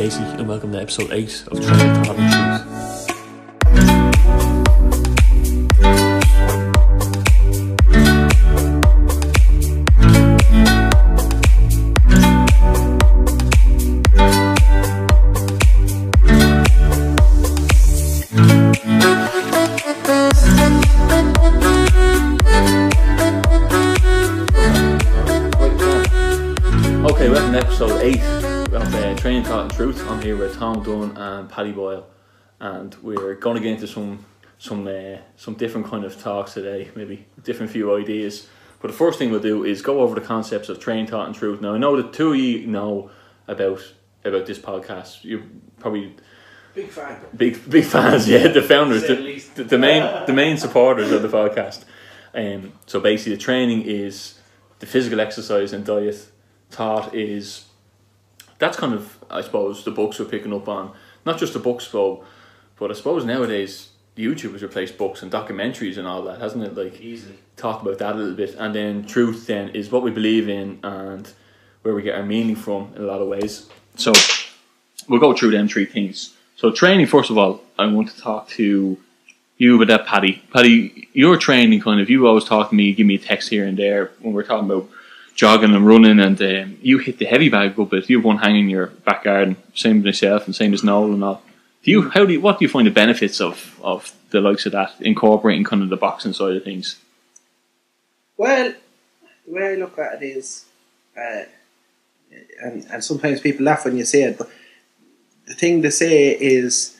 Casey, and welcome to episode 8 of Training Thought and Truth. And Paddy Boyle, and we're going to get into some some uh, some different kind of talks today, maybe different few ideas. But the first thing we'll do is go over the concepts of Training Thought and Truth. Now, I know that two of you know about about this podcast. You're probably Big fan. big big fans, yeah. The founders, the the, the, the main the main supporters of the podcast. Um, so basically, the training is the physical exercise and diet. Thought is that's kind of I suppose the books we're picking up on. Not just the books though, but I suppose nowadays YouTube has replaced books and documentaries and all that, hasn't it? Like Easily. talk about that a little bit, and then truth then is what we believe in and where we get our meaning from in a lot of ways. So we'll go through them three things. So training, first of all, I want to talk to you about that, Paddy. Paddy, your training kind of you always talk to me, give me a text here and there when we're talking about jogging and running, and um, you hit the heavy bag a good bit. You have one hanging in your back garden, same as myself and same as Noel and all. Do you how do you, what do you find the benefits of of the likes of that incorporating kind of the boxing side of things? Well, the way I look at it is, uh, and, and sometimes people laugh when you say it, but the thing to say is,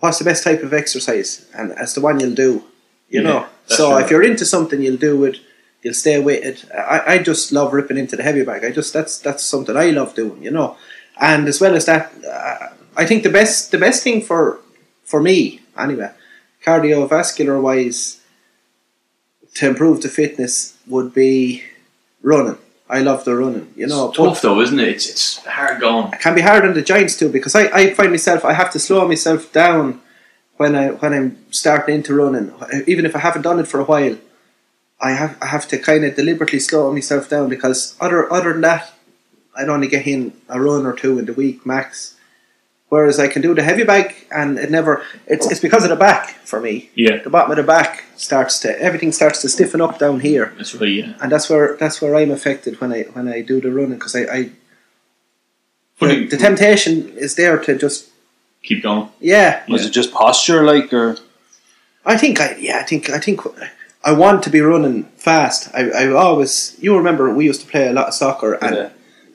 what's the best type of exercise? And that's the one you'll do, you Yeah, know. So if you're into something, you'll do it. You'll stay it. I, I just love ripping into the heavy bag. I just that's that's something I love doing, you know. And as well as that, uh, I think the best the best thing for for me anyway, cardiovascular wise, to improve the fitness would be running. I love the running, you know. It's tough though, isn't it? It's it's hard going. it can be hard on the giants too because I, I find myself I have to slow myself down when I when I'm starting into running. Even if I haven't done it for a while, I have I have to kind of deliberately slow myself down because other other than that, I'd only get in a run or two in the week max. Whereas I can do the heavy bag and it never it's it's because of the back for me. Yeah, The bottom of the back starts to everything starts to stiffen up down here that's right. Yeah. and that's where that's where I'm affected when I when I do the running because I, I Funny, the, the temptation is there to just keep going. yeah Yeah. Was it just posture, like, or I think I yeah I think I think I want to be running fast I, I always you remember we used to play a lot of soccer and Yeah.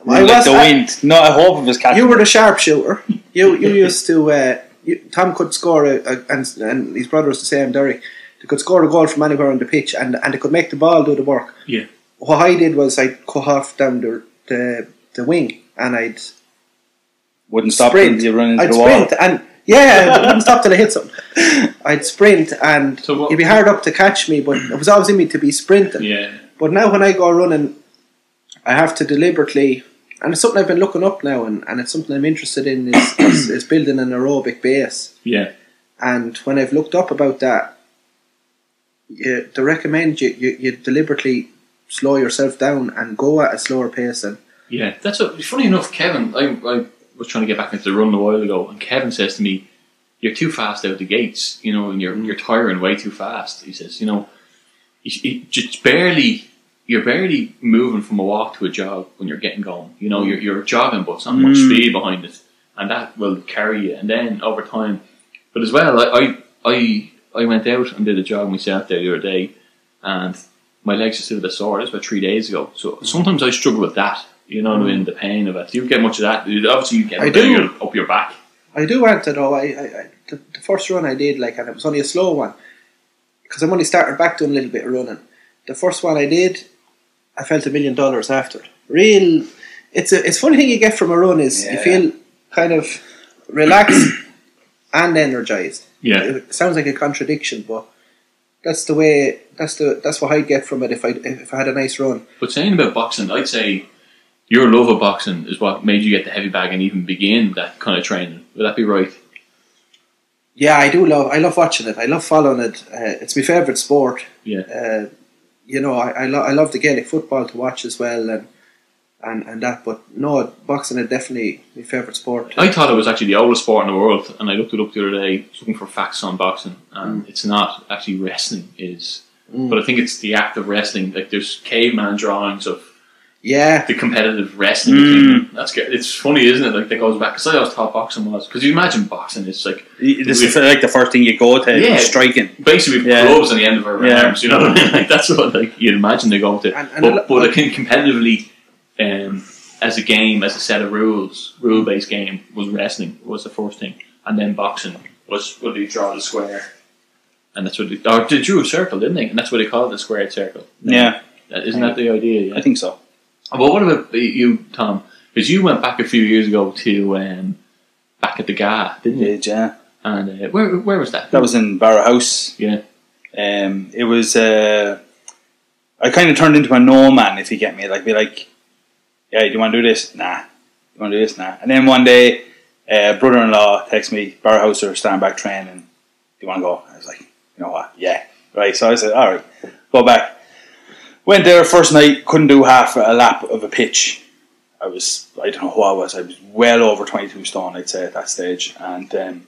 I like was the I- wind? No, I hope it was catching. you were the sharpshooter you you used to uh, you, Tom could score a, a, and and his brother was the same Derek they could score a goal from anywhere on the pitch and and they could make the ball do the work Yeah. what I did was I'd cut off down the the, the wing and I'd Wouldn't stop sprint. until you run I'd the wall. sprint and yeah, I wouldn't stop till I hit something. I'd sprint and So what- it'd be hard up to catch me, but it was always in me to be sprinting. Yeah. But now when I go running, I have to deliberately, and it's something I've been looking up now, and, and it's something I'm interested in is, is, is building an aerobic base. Yeah. And when I've looked up about that, you, they recommend you, you, you deliberately slow yourself down and go at a slower pace. And Yeah, that's funny enough. Kevin, I, I was trying to get back into the run a while ago, and Kevin says to me, "You're too fast out the gates, you know, and you're you're tiring way too fast." He says, "You know, you just barely." You're barely moving from a walk to a jog when you're getting going. You know, you're, you're jogging, but it's not much Mm. speed behind it, and that will carry you. And then over time, but as well, I, I, I, I went out and did a jog myself there the other day, and my legs are still a bit sore. That's about three days ago. So sometimes I struggle with that. You know what I mean? The pain of it. Do you get much of that? Obviously, you get I do. your- up your back. I do want to though. I, I, I the, the first run I did, like, and it was only a slow one because I'm only starting back doing a little bit of running. The first one I did, I felt a million dollars after. Real, it's a it's funny thing you get from a run is you feel kind of relaxed and energized. Yeah. It sounds like a contradiction, but that's the way. That's the that's what I'd get from it if I if I had a nice run. But saying about boxing, I'd say your love of boxing is what made you get the heavy bag and even begin that kind of training. Would that be right? Yeah, I do love. I love watching it. I love following it. Uh, it's my favorite sport. Yeah. Uh, you know, I I, lo- I love the Gaelic football to watch as well, and and, and that. But no, boxing is definitely my favourite sport. I thought it was actually the oldest sport in the world, and I looked it up the other day, looking for facts on boxing, and it's not actually wrestling. Is Mm. but I think it's the act of wrestling. Like there's caveman drawings of Yeah, the competitive wrestling. Mm. That's good. It's funny, isn't it? Like that goes back because I always thought boxing was because you imagine boxing. It's like This is like the first thing you go to. Yeah. striking. basically with Yeah. gloves on the end of our Yeah. arms. You know, what I mean? like that's what like you'd imagine they go to. And- and but lo- but like, competitively, um, as a game, as a set of rules, rule based game was wrestling was the first thing, and then boxing was what they draw the square, and that's what they, or they drew a circle, didn't they? And that's what they call it, the squared circle. Yeah, isn't that the idea? Yeah. I think so. But what about you, Tom? Because you went back a few years ago to um, back at the GAA, didn't you? Did yeah. And uh, where where was that? That was in Barrowhouse. yeah. Um, it was. Uh, I kind of turned into a no man, if you get me. Like, be like, yeah, do you want to do this? Nah. You want to do this? Nah. And then one day, uh, brother-in-law texts me, Barrowhouse are stand back training. Do you want to go? I was like, you know what? Yeah. Right. So I said, all right, go back. Went there first night, couldn't do half a lap of a pitch. I was, I don't know who I was. I was well over 22 stone, I'd say, at that stage. And um,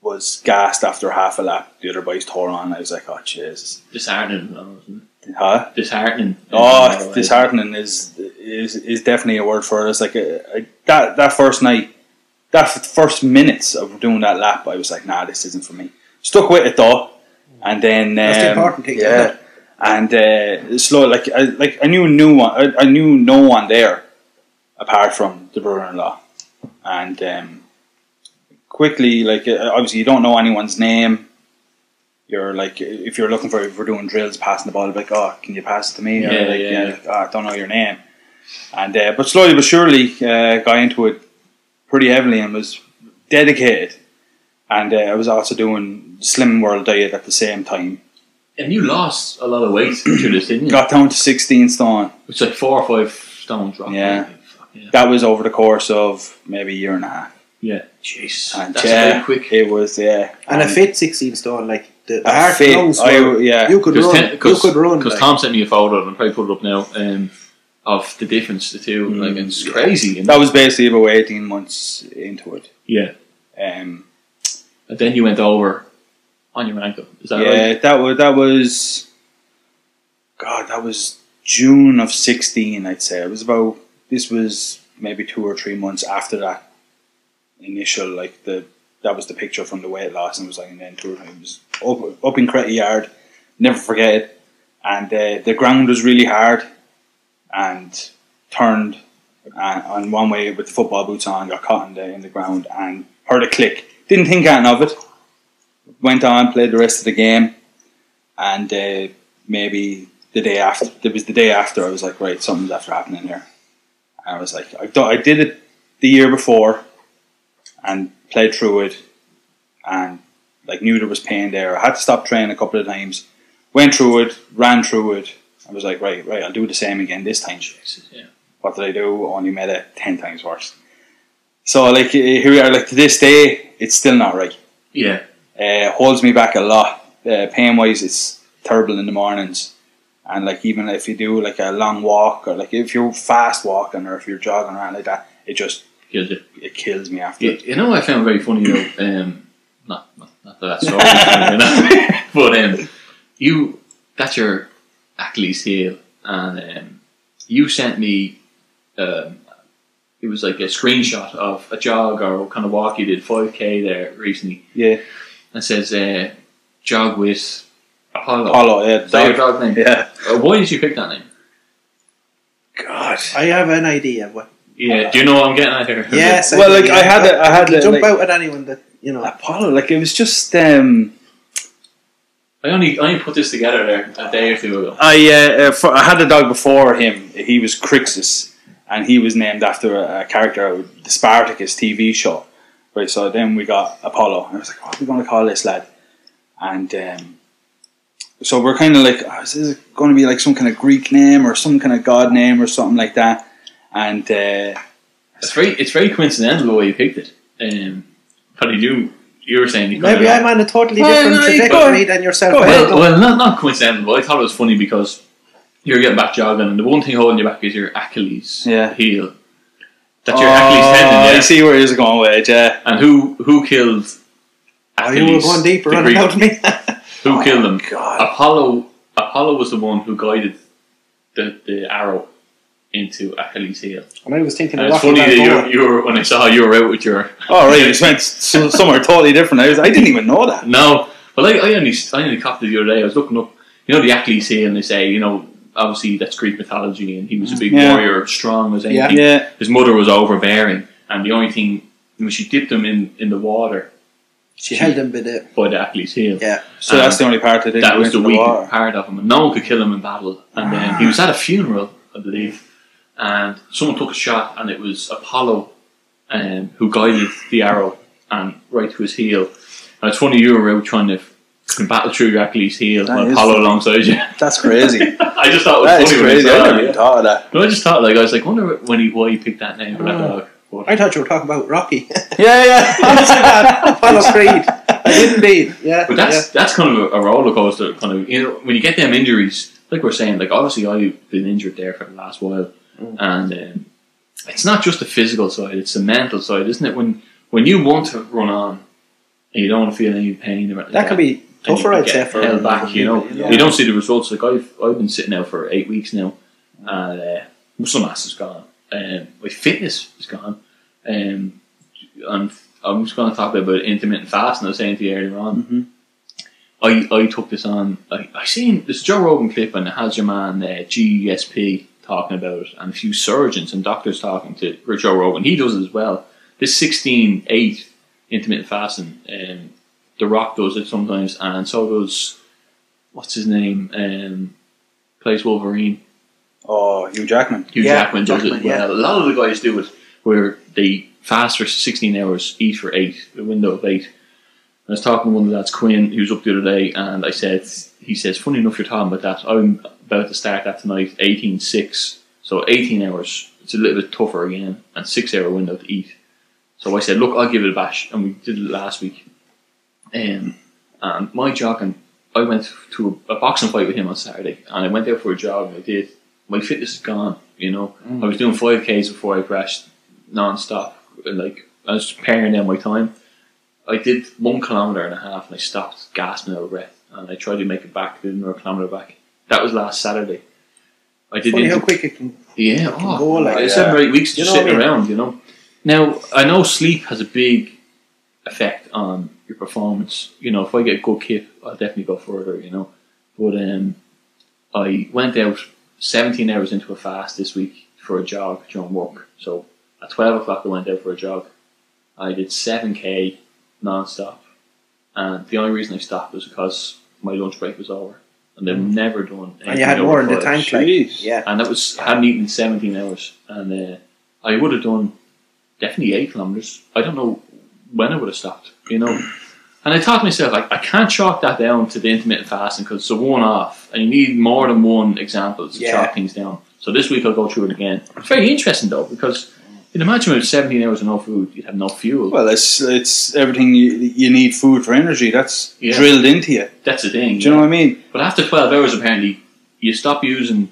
was gassed after half a lap. The other boys tore on. I was like, oh, Jesus. Disheartening. no, wasn't it? Huh? Disheartening. Oh, disheartening is is is definitely a word for it. It's like a, a, that that first night, that first minutes of doing that lap, I was like, nah, this isn't for me. Stuck with it though, and then That's the um, important thing, Yeah, isn't and uh, slow like I like I knew no one. I, I knew no one there apart from the brother-in-law, and um, quickly like uh, obviously you don't know anyone's name. You're like if you're looking for if we're doing drills, passing the ball, like oh, can you pass it to me? Or Yeah, yeah, like, oh, I don't know your name. And uh, but slowly but surely, uh, got into it pretty heavily and was dedicated. And uh, I was also doing Slim World diet at the same time. And you lost a lot of weight through this, didn't you? Got down to sixteen stone. It's like four or five stone drop. Yeah. Yeah. That was over the course of maybe a year and a half. Yeah. Jeez. And That's yeah, very quick. It was yeah. and a fit sixteen stone, like the, the A heart fit, lungs I- yeah. you could run, you could run. Because like. Tom sent me a photo, and I'll probably put it up now, um, of the difference, the two. Mm. Like, it's crazy. And That was basically about eighteen months into it. yeah. Um, And then you went over on your ankle. Is that yeah, right? that was that was. God, that was June of sixteen. I'd say it was about. This was maybe two or three months after that initial like the that was the picture from the weight loss and it was like and then two or it was up, up in Crettyard. Never forget it. And uh, the ground was really hard and turned uh, on one way with the football boots on, got caught in the, in the ground and heard a click. Didn't think anything of it. Went on, played the rest of the game, and uh, maybe the day after, it was the day after, I was like, right, something's after happening here. And I was like, I've done, I did it the year before and played through it and like knew there was pain there. I had to stop training a couple of times, went through it, ran through it. I was like, right, right, I'll do the same again this time. Yeah. What did I do? Only made it ten times worse. So like here we are. Like to this day, it's still not right. Yeah. Uh, holds me back a lot. Uh, pain wise, it's terrible in the mornings. And like even if you do like a long walk or like if you're fast walking or if you're jogging around like that, it just Killed you. it kills me after. You, you know I found very funny though? Um, not, not, not that is funny, but um, you, that's your Achilles heel, and um, you sent me, um, it was like a screenshot of a jog or kind of walk you did, 5k there recently, Yeah, and says, uh, jog with Apollo. Apollo. Yeah, Is that your dog. dog name? Yeah. Uh, why did you pick that name? God. I have an idea. What? Yeah, do you know what I'm getting at here? Yes. Well, do, like, I had But a- I had you a, jump like- out at anyone that you know. Apollo, like it was just. um I only, I only put this together there a day or two ago. I uh, uh, for, I had a dog before him. He was Crixus, and he was named after a, a character of the Spartacus TV show. Right, so then we got Apollo. And I was like, what are we going to call this lad? And um, so we're kind of like, oh, is this going to be like some kind of Greek name or some kind of god name or something like that? And uh, It's very, it's very coincidental the way you picked it. Um, but you do, you were saying you Maybe I'm on a totally Well, different no, trajectory go- than yourself. go I ahead. don't Well, well, not not coincidental. But I thought it was funny because you're getting back jogging, and the one thing holding you back is your Achilles Yeah. heel. That's your oh, Achilles tendon, I yeah. see where he's going with it, yeah. And who who killed Oh, you were going deeper on about me. Who oh, killed him? God. Apollo. Apollo was the one who guided the, the arrow into Achilles' heel. and I was thinking And it's funny that you Balboa. were, you were when I saw you were out with your Oh, right, you went somewhere totally different. I, was, I didn't even know that. no. Well, I, I only I only copped it the other day. I was looking up, you know, the Achilles heel, and they say, you know, obviously that's Greek mythology, and he was a big Yeah. warrior, strong as anything. Yeah. His mother was overbearing, and the only thing when she dipped him in, in the water She held him by the by the Achilles heel. yeah. So that's the only part that didn't that was the into weak water. part of him, and no one could kill him in battle. And then he was at a funeral, I believe, and someone took a shot, and it was Apollo um, who guided the arrow and right to his heel. And it's funny you were out trying to f***ing battle through your Achilles heel, That and is Apollo funny. alongside you. That's crazy. I just thought it was that is funny when I crazy. saw I that, never even yeah. thought of that. No, I just thought like I was like, wonder when he why he picked that name for that dog. But I thought you were talking about Rocky. Yeah, yeah. Honest to God, Apollo Creed. I did indeed. Yeah. But that's that's kind of a, a roller coaster. Kind of you know when you get them injuries, like we're saying, like obviously I've been injured there for the last while, and um, it's not just the physical side; it's the mental side, isn't it? When when you want to run on and you don't want to feel any pain, or anything that like can be and I'd get say, for held back. You know, Yeah. you don't see the results. Like I've I've been sitting out for eight weeks now, and uh, muscle mass is gone, um, my fitness is gone, um, and I'm just going to talk about intermittent fasting. I was saying to you earlier on. Mhm. I, I took this on. I, I seen this Joe Rogan clip and it has your man uh, GSP talking about it and a few surgeons and doctors talking to Joe Rogan. He does it as well. This 16 8 intermittent fasting, um, The Rock does it sometimes, and so does what's his name? Um, plays Wolverine. Oh, Hugh Jackman. Hugh Yeah, Jackman does it as yeah. well. A lot of the guys do it where they fast for 16 hours, eat for 8, a window of 8. I was talking to one of the lads, Quinn, he was up the other day, and I said, he says, funny enough you're talking about that. I'm about to start that tonight, 18 6. So 18 hours. It's a little bit tougher again, and 6 hour window to eat. So I said, look, I'll give it a bash. And we did it last week. Um, and my jogging, I went to a, boxing fight with him on Saturday, and I went out for a jog, and I did. My fitness is gone, you know. I was doing 5Ks before I crashed non stop. Like, I was paring down my time. I did one kilometre and a half and I stopped gasping out of breath and I tried to make it back, did another kilometre back. That was last Saturday. I did Funny how quick it can. yeah, can oh, go like it's seven or eight weeks You just know sitting I mean? around, you know. Now I know sleep has a big effect on your performance. You know, if I get a good kick, I'll definitely go further. You know, but um, I went out seventeen hours into a fast this week for a jog during work. So at twelve o'clock, I went out for a jog. I did seven k non-stop, and the only reason I stopped was because my lunch break was over, and I've never done. And you had more in the tank, like. Yeah. and that was I hadn't eaten in seventeen hours, and uh, I would have done definitely eight kilometers. I don't know when I would have stopped, you know. And I thought to myself, like, I can't chalk that down to the intermittent fasting because it's a one-off, and you need more than one example to Yeah. chalk things down. So this week I'll go through it again. It's very interesting though because you'd imagine with seventeen hours of no food, you'd have no fuel. Well, it's it's everything you, you need food for energy. That's Yeah. drilled into you. That's the thing. Do you know what I mean? But after 12 hours, apparently, you stop using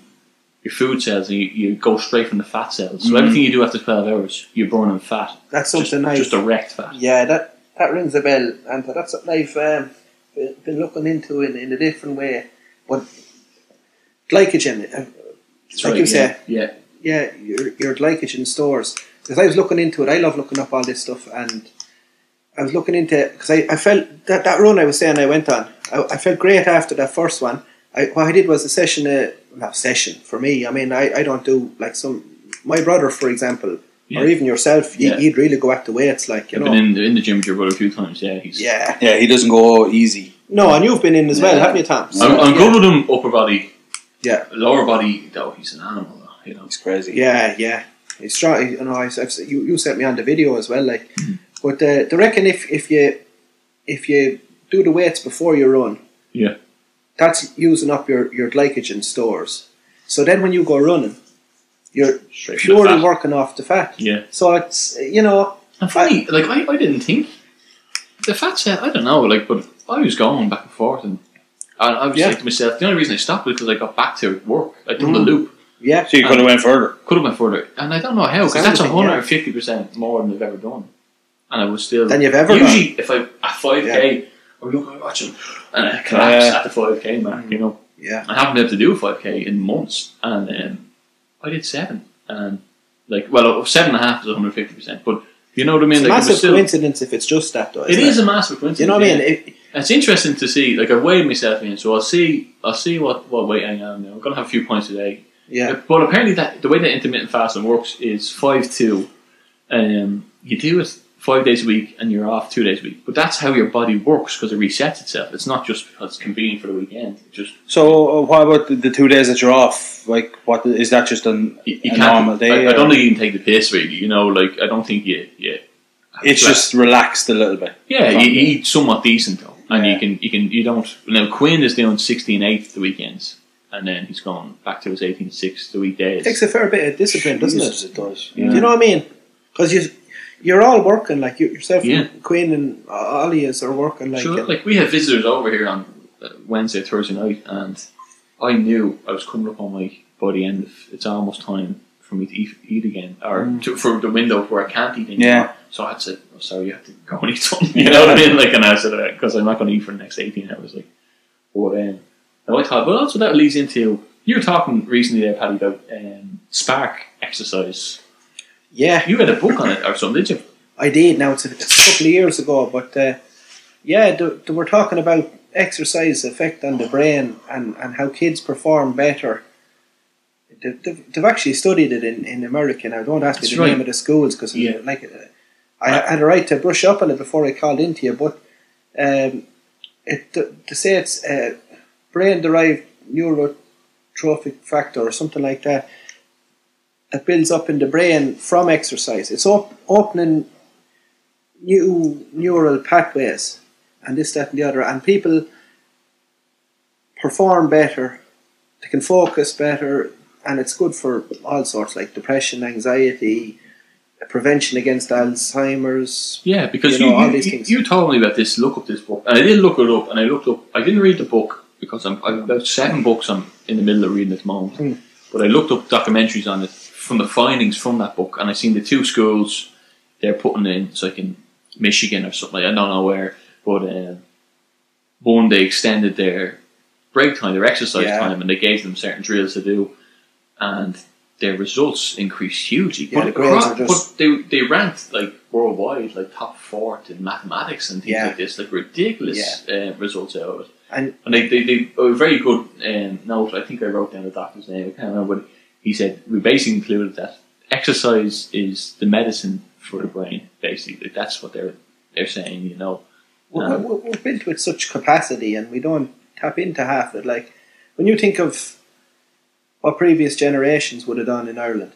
your food cells and you, you go straight from the fat cells. So Mhm. everything you do after 12 hours, you're burning fat. That's Just, something I've. just direct fat. Yeah, that that rings a bell, and that's something I've um, been- looking into in, in a different way. But glycogen, uh, That's like right, you yeah. say, Yeah. yeah, your your glycogen stores. Because I was looking into it, I love looking up all this stuff, and I was looking into because I, I felt that that run I was saying I went on, I, I felt great after that first one. I, what I did was a session, uh, not session for me. I mean, I, I don't do like some my brother, for example, Yeah. or even yourself. You, Yeah. you'd really go at the weights, like you I've know. been in the, in the gym with your brother a few times. Yeah, he's. yeah, Yeah, he doesn't go easy. no, and you've been in as well, Yeah. haven't you, Tom? I'm, I'm yeah. good with him upper body. Yeah. Lower body, though, he's an animal, though, you know. He's crazy. Yeah, yeah. He's strong. You know, I, I've, you you sent me on the video as well. Like, Mm-hmm. but uh, they reckon if if you if you do the weights before you run, Yeah. That's using up your your glycogen stores. So then when you go running, you're Straight purely working off the fat. Yeah. So it's you know And funny, like, I, I didn't think. The fat cell, I don't know, like, but I was going back and forth and And I was Yeah. like to myself, the only reason I stopped was because I got back to work. I done the Mm. loop. Yeah. So you could have went further. Could have went further, and I don't know how because that's like, 150 percent more than I've ever done, and I was still. Than you've ever usually if I at 5k, I would look at watching and I collapse Yeah. at the 5k mark. You know, Yeah. I haven't been able to do a 5k in months, and um, I did seven, and like well, seven and a half is 150 percent, but you know what I mean. It's a like it massive still, coincidence if it's just that, though. it isn't a massive coincidence. You know what I mean? yeah. It, It's interesting to see. Like I weighed myself in, so I'll see. I'll see what, what weight I am now. I'm gonna have a few points today. yeah. But apparently, that the way that intermittent fasting works is five two. Um, you do it five days a week, and you're off two days a week. But that's how your body works because it resets itself. It's not just because it's convenient for the weekend. It just So uh, what about the, the two days that you're off? Like, what is that? Just an you, you a normal day? I, I don't or- think you can take the piss really. You know, like I don't think you. Yeah. It's just relaxed a little bit. Yeah, you, you eat somewhat decent though, and Yeah. you can you can you don't. Now Quinn is doing 16 8 the weekends, and then he's gone back to his 18 6 the weekdays. It takes a fair bit of discipline, doesn't it? it does. Yeah. Do you know what I mean? Because you, you're all working, like you, yourself Yeah. and Quinn and Ollie is are working like. Sure, like we had visitors over here on uh, Wednesday, Thursday night, and I knew I was coming up on my by the end of it's almost time for me to eat, eat again, or to, for the window where I can't eat anymore. Yeah. So I had said, "Oh, sorry, you have to go and eat something." You know what I mean? Like, and I said, "Because I'm not going to eat for the next 18 hours." Like, but um, and I thought, but also that leads into you were talking recently there, Paddy, about um, spark exercise. Yeah, You had a book on it or something, did you? I did. Now it's a, it's a couple of years ago, but uh, yeah, they, they were talking about exercise effect on the brain and, and how kids perform better. They, they've, they've actually studied it in, in America now. Don't ask me That's the right. name of the schools because Yeah. like uh, I had a right to brush up on it before I called into you, but um, it to say it's uh, brain derived neurotrophic factor or something like that that builds up in the brain from exercise. It's op- opening new neural pathways and this, that, and the other, and people perform better. They can focus better, and it's good for all sorts like depression, anxiety, prevention against Alzheimer's. Yeah, because You you, all these you, things. you told me about this. Look up this book, and I did look it up, and I looked up. I didn't read the book because I'm I've about seven books I'm in the middle of reading at the moment. Hmm. But I looked up documentaries on it from the findings from that book, and I seen the two schools they're putting in, so like in Michigan or something. Like, I don't know where, but um, one they extended their break time, their exercise Yeah. time, and they gave them certain drills to do, and their results increased hugely. Yeah, but, the grades acro- are just- but they they ranked like worldwide, like top four in mathematics and things Yeah. like this, like ridiculous uh, results out of it. And And they they, they a very good um, note. I think I wrote down the doctor's name. I can't remember, but he said we basically concluded that exercise is the medicine for the brain. Basically, that's what they're they're saying. You know, we're, Um, we're, we're built with such capacity, and we don't tap into half it. Like when you think of what previous generations would have done in Ireland,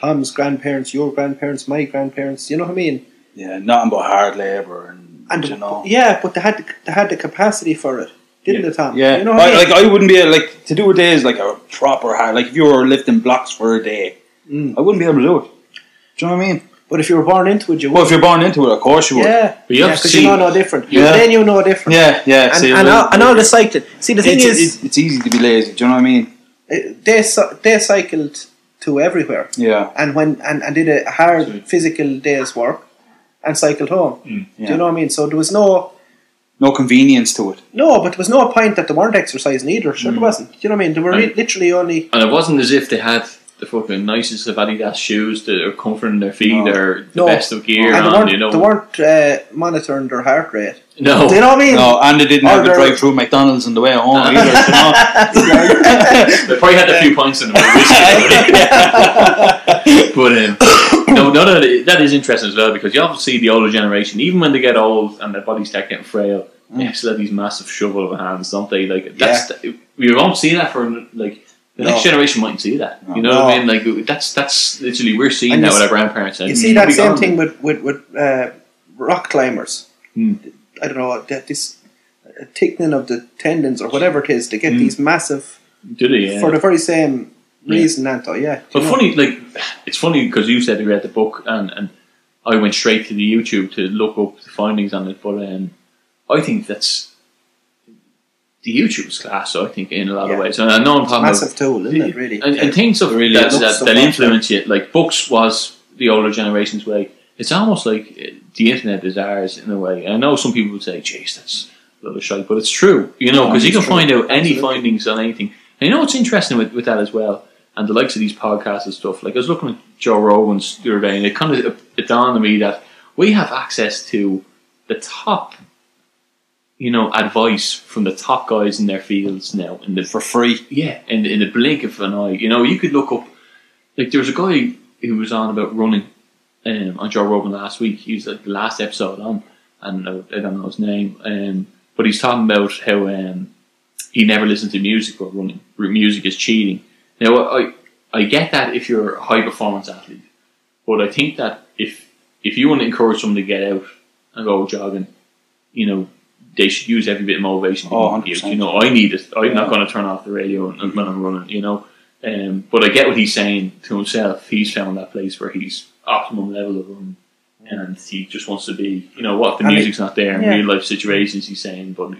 Tom's grandparents, your grandparents, my grandparents. You know what I mean? Yeah, nothing but hard labour and, And you know. yeah, but they had the, they had the capacity for it, didn't Yeah. they, Tom? Yeah, you know what I, I mean? like I wouldn't be able, like to do a day is like a proper hard. Like if you were lifting blocks for a day, Mm. I wouldn't be able to do it. Do you know what I mean? but if you were born into it, you would. Well, if you're born into it, of course you would. yeah, But you yeah, because see- you know no different. Yeah. Then you know different. yeah, yeah. And, see, and, well, all, and all the cycling. See, the thing it's, is, it- it's easy to be lazy. Do you know what I mean? uh, they cy- they cycled to everywhere. Yeah, and when and, and did a hard Absolutely. physical day's work and cycled home. Do yeah. you know what I mean? So there was no no convenience to it. no, but there was no point that they weren't exercising either. Sure, Mm. there wasn't. You know what I mean? They were re- Right. literally only and it wasn't as if they had the fucking nicest of Adidas shoes that are comforting their feet No. or the No. best of gear and they on. weren't You know, they weren't uh, monitoring their heart rate. no. Do you know what I mean? No, and they didn't Or have to they're- drive through McDonald's on the way home either. you know? They probably had a few points in them. but um, no, no, no, that is interesting as well because you often see the older generation, even when they get old and their bodies start getting frail, they still have these massive shovel of hands, don't they? Like that's we won't see that for like the No. next generation mightn't see that. You know what I mean? Like that's that's literally we're seeing And that with our grandparents. You see that same gone. thing with with, with uh, rock climbers. Hmm. I don't know that this uh, thickening of the tendons or whatever it is to get Hmm. these massive Do they? Yeah. for the very same Yeah. reason, Anto. Yeah. But know? funny, like it's funny because you said you read the book, and, and I went straight to the YouTube to look up the findings on it. But um, I think that's the YouTube's class. I think in a lot Yeah. of ways, and I know I'm talking massive about tool, isn't it? Really, and, and things of Really that, that, that influence you. Like books was the older generation's way. It's almost like uh, the internet is ours in a way. I know some people would say, "Jeez, that's a little shite," but it's true. You know, No, because you can true. find out any Absolutely. findings on anything. And you know what's interesting with, with that as well, and the likes of these podcasts and stuff. Like I was looking at Joe Rogan's the other day, and it kind of it dawned on me that we have access to the top. You know, advice from the top guys in their fields now, the for free. yeah, in in the blink of an eye. You know, you could look up. Like there was a guy who was on about running um, on Joe Rogan last week. He was like the last episode on, and uh, I don't know his name, um, but he's talking about how um, he never listened to music while running. Music is cheating. Now, I I get that if you're a high performance athlete, but I think that if if you want to encourage someone to get out and go jogging, you know. They should use every bit of motivation. Oh. 100%. You know, I need it. I'm Yeah. not going to turn off the radio when when I'm running. You know, um, but I get what he's saying to himself. He's found that place where he's optimum level of running, and he just wants to be. You know what? The And music's not there in yeah. real life situations. He's saying, but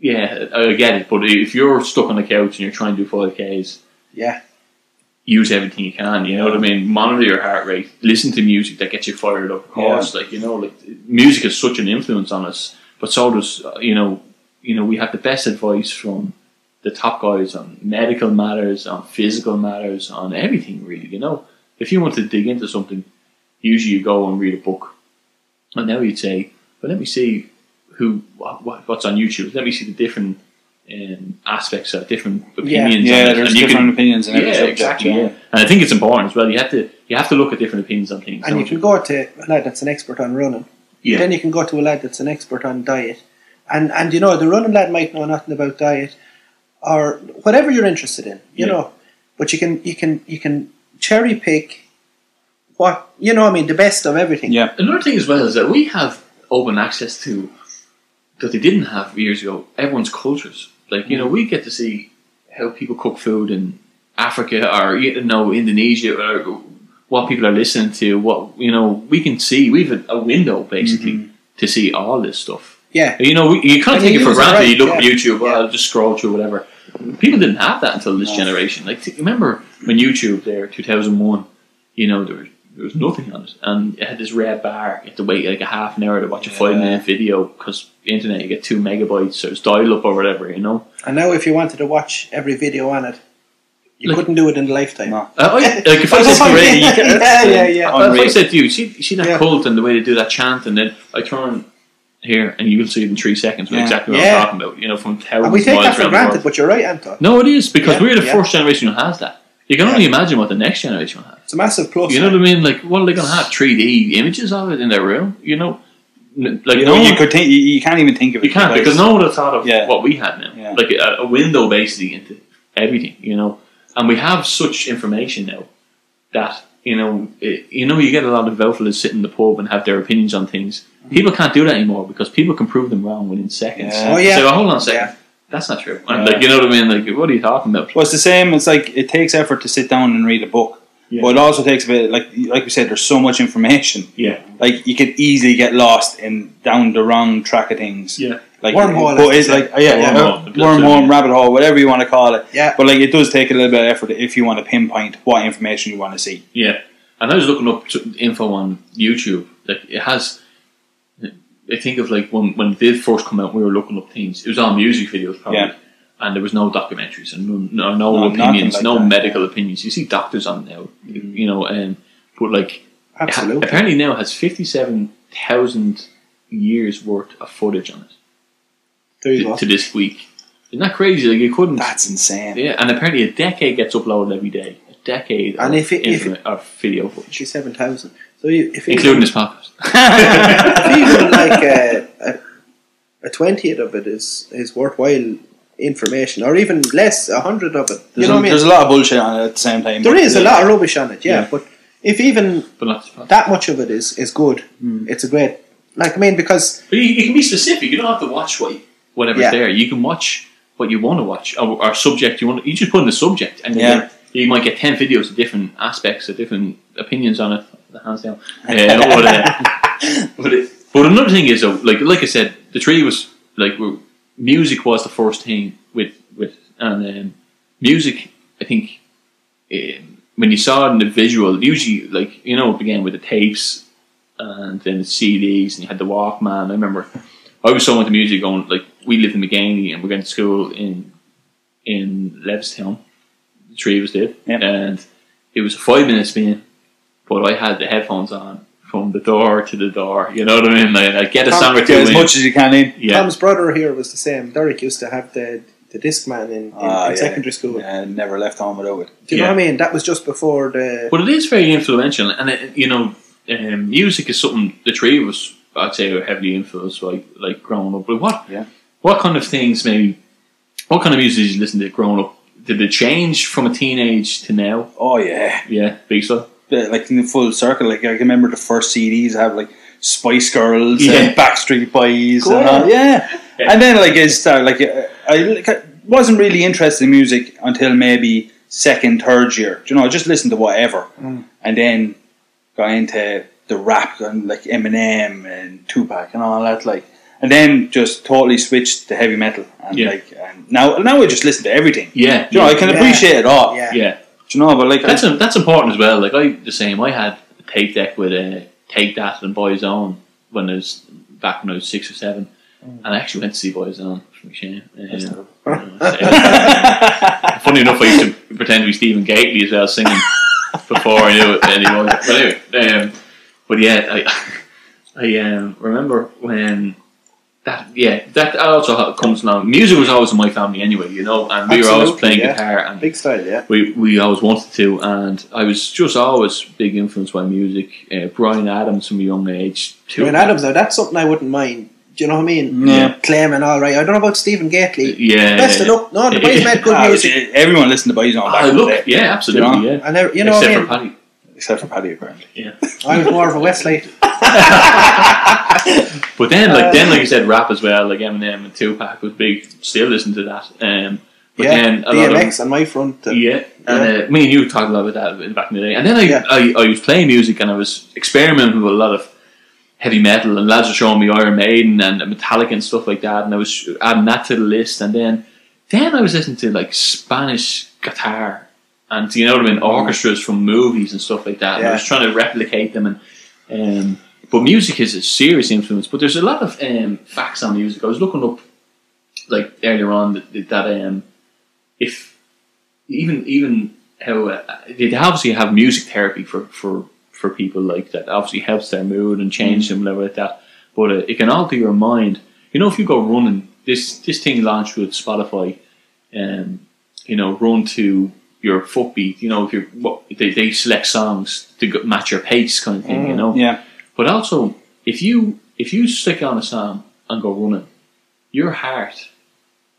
yeah, I get it. But if you're stuck on the couch and you're trying to do five Ks, yeah, use everything you can. You know what I mean? Monitor your heart rate. Listen to music that gets you fired up. Of course, like you know, like music has such an influence on us. But so does uh, you know, you know, we have the best advice from the top guys on medical matters, on physical matters, on everything really. You know, if you want to dig into something, usually you go and read a book, and now you'd say, "Well, let me see who what, what's on YouTube. Let me see the different." Um, aspects of different opinions. Yeah, on there's and different can- opinions in every yeah, subject. exactly. yeah. Yeah. and I think it's important as well. You have to you have to look at different opinions on things. and don't you can go to a lad that's an expert on running. Yeah. Then you can go to a lad that's an expert on diet, and and you know the running lad might know nothing about diet, or whatever you're interested in. You Yeah. know, but you can you can you can cherry pick what you know. I mean, the best of everything. Yeah. Another thing as well is that we have open access to that they didn't have years ago. Everyone's cultures, like you know, we get to see how people cook food in Africa or you know Indonesia or what people are listening to. What you know, we can see. We have a, a window basically to see all this stuff. Yeah. You know, we, you can't And take it for granted. right, you look at. YouTube, well, Yeah. I'll just scroll through whatever. People didn't have that until this No. generation. Like, th- remember when YouTube there, two thousand one? You know, there was, there was nothing on it, and it had this red bar. You had to wait like a half an hour to watch a five minute video because the internet you get two megabytes so it's dial up or whatever. You know, And now, if you wanted to watch every video on it, you Like- couldn't do it in a lifetime. No. uh, I, like if I said to you, yeah, yeah, yeah. If I said to you, see, see that Yeah. cult and the way they do that chant, and then I turn here and you will see it in three seconds. Yeah. exactly what Yeah. I'm talking about. You know, from thousands And we take that for granted, but you're right, Anton. No, it is because Yeah, we're the yeah. first generation who has that. You can Yeah. only imagine what the next generation will have. It's a massive plus. You know eh? what I mean? Like, what are they going to have? 3D images of it in their room? You know, like You, no know, you could think you, can't even think of it. you can't because no one would have thought of Yeah. what we had now. Yeah. Like a, a window basically into everything. You know, and we have such information now that you know, it, you know, you get a lot of outfielders sit in the pub and have their opinions on things. Mm-hmm. People can't do that anymore because people can prove them wrong within seconds. Yeah. Oh, yeah. So hold on a second. Yeah. That's not true. Yeah. like, you know what I mean? Like, what are you talking about? Well, it's the same. It's like it takes effort to sit down and read a book, Yeah. but it also takes a bit. Like like we said, there's so much information. Yeah. Like you could easily get lost in down the wrong track of things. Yeah. Like Wormhole, but as it's they like yeah, yeah, Wormhole. wormhole, rabbit hole, whatever you want to call it. Yeah. But like it does take a little bit of effort if you want to pinpoint what information you want to see. Yeah, and I was looking up info on YouTube. Like it has, I think of like when when it did first come out, we were looking up things. It was all music videos, probably, Yeah. and there was no documentaries and no no, no opinions, like no that, medical opinions. You see doctors on now, mm. you know, and but like it ha- Absolutely. apparently now has fifty seven thousand years worth of footage on it to, to this week. Isn't that crazy? Like you couldn't. That's insane. yeah, and apparently a decade gets uploaded every day. A decade And of, if it- if it- video footage. Fifty-seven thousand. So you, if including this podcast. if even like a, a, a twentieth of it is is worthwhile information, or even less, a hundred of it. You There's, know a, what I mean? there's a lot of bullshit on it at the same time. There is but, is a uh, lot of rubbish on it, yeah. Yeah. But if even but not this podcast. that much of it is is good, Hmm. it's a great. Like I mean, because But you, you can be specific. You don't have to watch what whatever's Yeah. there. You can watch what you want to watch or, or subject you want. You just put in the subject, and Yeah. get, you might get ten videos of different aspects, of different opinions on it. The hands down. Uh, but, but, it, but another thing is, though, like like I said, the tree was like music was the first thing with with and um, music. I think um, when you saw it in the visual, usually like you know it began with the tapes and then the CDs, and you had the Walkman. I remember I was so into music. Going like we lived in Maganey, and we went to school in in Levitstown. The three of us did, Yeah. and it was a five minute spin. But I had the headphones on from the door to the door. You know what I mean? Like I get a Tom, song or two as in. much as you can in. yeah, Tom's brother here was the same. Derek used to have the the Discman in, in, Ah, in yeah. secondary school. Yeah, never left home without it. Do you know what I mean? That was just before the. But it is very influential, and it, you know, um, music is something the three of us, I'd say, are heavily influenced by, like growing up. But what, Yeah. what kind of things, maybe, what kind of music did you listen to growing up? Did it change from a teenage to now? Oh yeah, Yeah, big so. The- like in the full circle. Like I can remember the first CDs I have like Spice Girls Yeah. and Backstreet Boys Cool. and all. Yeah. Yeah. and then like I started like uh, I like, I wasn't really interested in music until maybe second, third year. Do You know, I just listened to whatever, and then got into the rap and like Eminem and Tupac and all that. Like, and then just totally switched to heavy metal. And Yeah. like, and now now I just listen to everything. Yeah, You know, I can Yeah. appreciate it all. Yeah. Yeah. Do you know, but like That's that's important as well. Like I the same. I had a tape deck with a Take That and Boyzone when I was back when I was six or seven, and I actually went to see Boyzone from Shane. Um, uh, funny enough, I used to pretend to be Stephen Gately as well, singing before I knew it. Anyway, but anyway, um, but yeah, I I um, remember when. That, yeah, that also comes along. Music was always in my family anyway, you know, and we were always playing yeah. guitar and Big style, yeah. we we always wanted to, and I was just always big influenced by music. Uh, Bryan Adams from a young age too. Bryan Adams, now that's something I wouldn't mind. Do you know what I mean? Yeah. Claiming all right. I don't know about Stephen Gately. Yeah, Best of luck. No, the boys made good music. everyone listened to Boyzone back Ah, look, yeah, absolutely, You yeah. And I, you know what I mean? for Paddy. Except for Paddy apparently. Yeah. I was more of a Westlife. But then, Uh, like then, like you said, rap as well. Like Eminem and Tupac was big. Still listen to that. Um, but yeah, then a lot of DMX on my front. uh, Yeah, and uh, me and you talked a lot about that back in the day. And then I, Yeah. I, I was playing music and I was experimenting with a lot of heavy metal, and lads were showing me Iron Maiden and Metallica and stuff like that, and I was adding that to the list. And then, then I was listening to like Spanish guitar, and you know what I mean, orchestras from movies and stuff like that. And I was trying to replicate them, and um, but music is a serious influence. But there's a lot of um, facts on music. I was looking up like earlier on that, that um, if even even how uh, they obviously have music therapy for, for, for people like that obviously helps their mood and change them whatever like that but uh, it can alter your mind you know if you go running this this thing launched with Spotify um, you know run to your foot beat you know if you're what they, they select songs to match your pace kind of thing you mm, know Yeah. but also, if you if you stick on a song and go running, your heart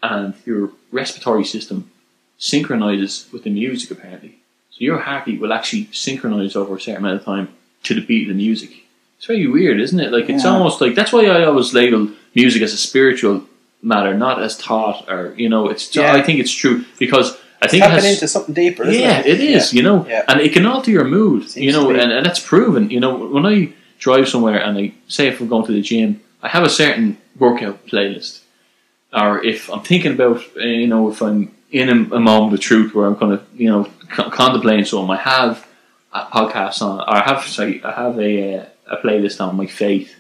and your respiratory system synchronizes with the music apparently. So your heartbeat will actually synchronize over a certain amount of time to the beat of the music. It's very weird, isn't it? Like it's Yeah. almost like that's why I always label music as a spiritual matter, not as thought or you know. It's Yeah. I think it's true because I think it Tapping has, into something deeper, yeah, it? it is. You know, Yeah. and it can alter your mood. Seems you know, and, and that's proven. You know, when I drive somewhere and I say if I'm going to the gym, I have a certain workout playlist, or if I'm thinking about, uh, you know, if I'm in a, a moment of truth where I'm kind of, you know, co- contemplating something, I have a podcast on, or I have, sorry, I have a uh, a playlist on my faith.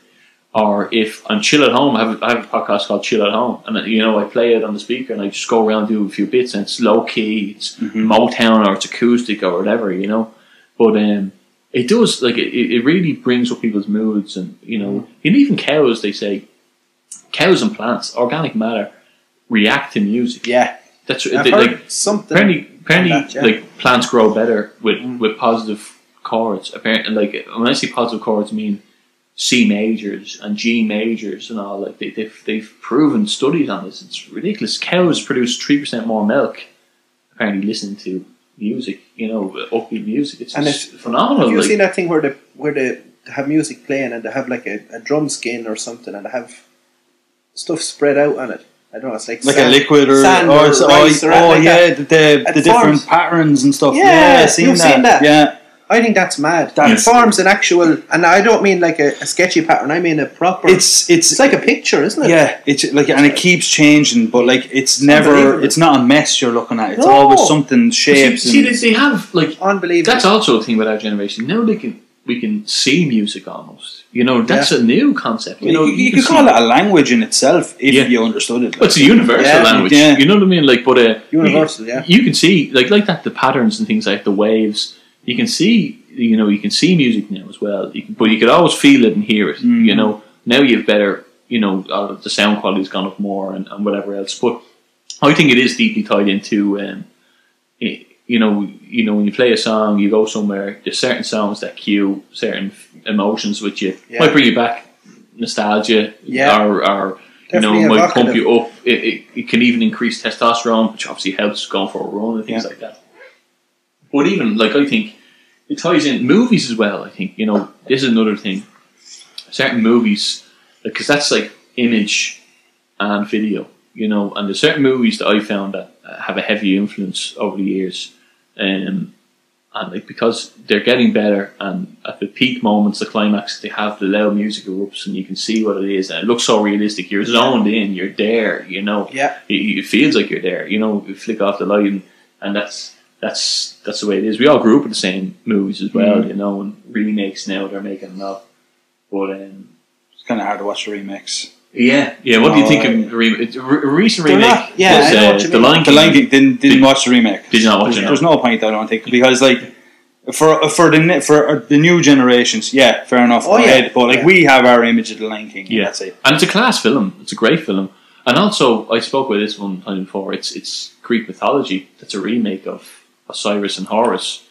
Or if I'm chill at home, I have, I have a podcast called Chill at Home, and you know I play it on the speaker, and I just go around do a few bits, and it's low key, it's Motown or it's acoustic or whatever, you know. But um, it does like it, it really brings up people's moods, and you know, and even cows. They say cows and plants, organic matter, react to music. Yeah. That's I've they, like something. apparently, apparently, that, yeah. like plants grow better with Mm. with positive chords. Apparently, like when I say positive chords, I mean C majors and G majors and all. Like they, they've they've proven studies on this. It's ridiculous. Cows produce three percent more milk. Apparently, listening to music, you know, upbeat music. It's And just phenomenal. Have you like- seen that thing where they where they have music playing and they have like a, a drum skin or something and they have stuff spread out on it? I don't know. It's like Like sand- a liquid or, sand or, or oh, rice or oh, like yeah, that. the, the, the different forms- patterns and stuff. Yeah, Yeah, I've seen you've that. seen that. Yeah, I think that's mad. That's- it forms an actual, and I don't mean like a, a sketchy pattern. I mean a proper. It's it's it's like a picture, isn't it? yeah, it's like and it keeps changing, but like it's never it's not a mess you're looking at. It's No. always something shapes see, and they, they have like unbelievable. that's also a thing with our generation. Now they can we can see music almost. You know, that's a new concept. You you, know, you, you can could call it a language in itself if Yeah. you understood it. Well, it's a universal Yeah, language. yeah. You know what I mean? Like, but uh, Universal, you, yeah. You can see like like that the patterns and things like the waves. You can see you know you can see music now as well. You can, but you could always feel it and hear it. You Mhm. know now you've better you know uh, the sound quality's gone up more and, and whatever else. But I think it is deeply tied into um, i you know you know when you play a song, you go somewhere. There's certain songs that cue certain emotions with you. Yeah. Might bring you back nostalgia. Yeah. Or, or you know, might pump you up. It, it, it can even increase testosterone, which obviously helps going for a run and things Yeah. like that. But even like I think it ties in movies as well. I think you know this is another thing. Certain movies, because that's like image and video, you know, and there's certain movies that I found that have a heavy influence over the years, um, and like because they're getting better, and at the peak moments, the climax, they have the loud music erupts, and you can see what it is, and it looks so realistic. You're zoned in, you're there, you know Yeah. it, it feels like you're there. You know, you flick off the light, and, and that's that's that's the way it is. We all grew up with the same movies as well, Mm. you know, and remakes now they're making them up. But um, it's kind of hard to watch the remix. yeah, yeah. What do you think uh, of the re- re- recent remake? not- yeah, was, uh, the mean. Lion The Lion King didn't, didn't Did- watch the remake. did you not watch there's, it, no? There's no point, I don't think, because like for for the for uh, the new generations, yeah, fair enough. Oh, yeah. ahead, but like Yeah. we have our image of the Lion King. Yeah. Yeah, that's it. and it's a class film. It's a great film, and also I spoke with this one time before. It's it's Greek mythology. That's a remake of Osiris and Horus.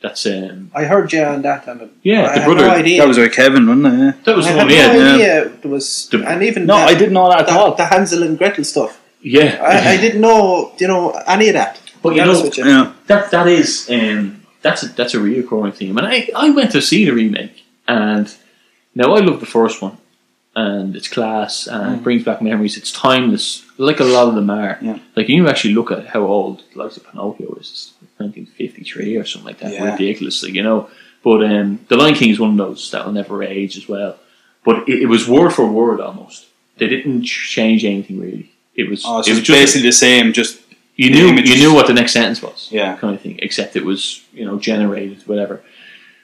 That's um, I heard you on that, and Yeah, I the had brother- no idea. That was with Kevin, wasn't it? Yeah. that was I the had one. no Yeah, yeah. idea there was, The- and even No, that- I didn't know that at the, all. the Hansel and Gretel stuff. yeah. I, I didn't know, you know, any of that. But you know- you. Yeah. that that is um, that's a that's a reoccurring theme. And I, I went to see the remake, and now I love the first one, and it's class and it brings back memories. It's timeless, like a lot of them are. Yeah. Like you actually look at how old like the likes of Pinocchio is, it's 1953 or something like that. Yeah. Ridiculously, you know. But um, the Lion King is one of those that will never age as well. But it, it was word for word almost. They didn't change anything really. It was Oh, it was it's just a- basically the same, just you knew images. you knew what the next sentence was, Yeah. kind of thing. Except it was you know generated, whatever.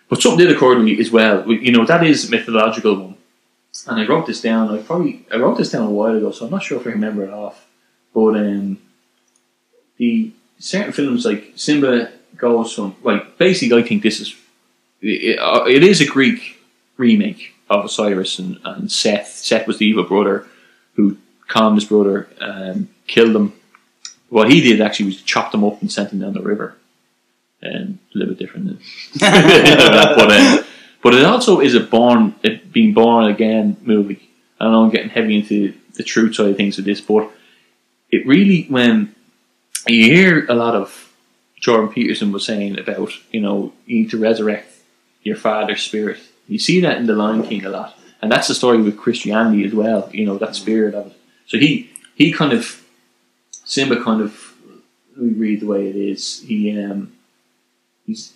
But something did occur to me as well. You know that is a mythological one, and I wrote this down. I probably I wrote this down a while ago, so I'm not sure if I remember it off. But um, the certain films like Simba goes from like basically, I think this is it, uh, it is a Greek remake of Osiris and, and Seth. Seth was the evil brother who calmed his brother and killed him. What he did actually was chopped them up and sent them down the river. And a little bit different than that, but, uh, but it also is a born, it being born again movie. I know I'm getting heavy into the truth side of things with this, but it really, when you hear a lot of Jordan Peterson was saying about, you know, you need to resurrect your father's spirit. You see that in The Lion King a lot. And that's the story with Christianity as well, you know, that spirit of it. So he, he kind of, Simba kind of, we read the way it is, he, um, he's,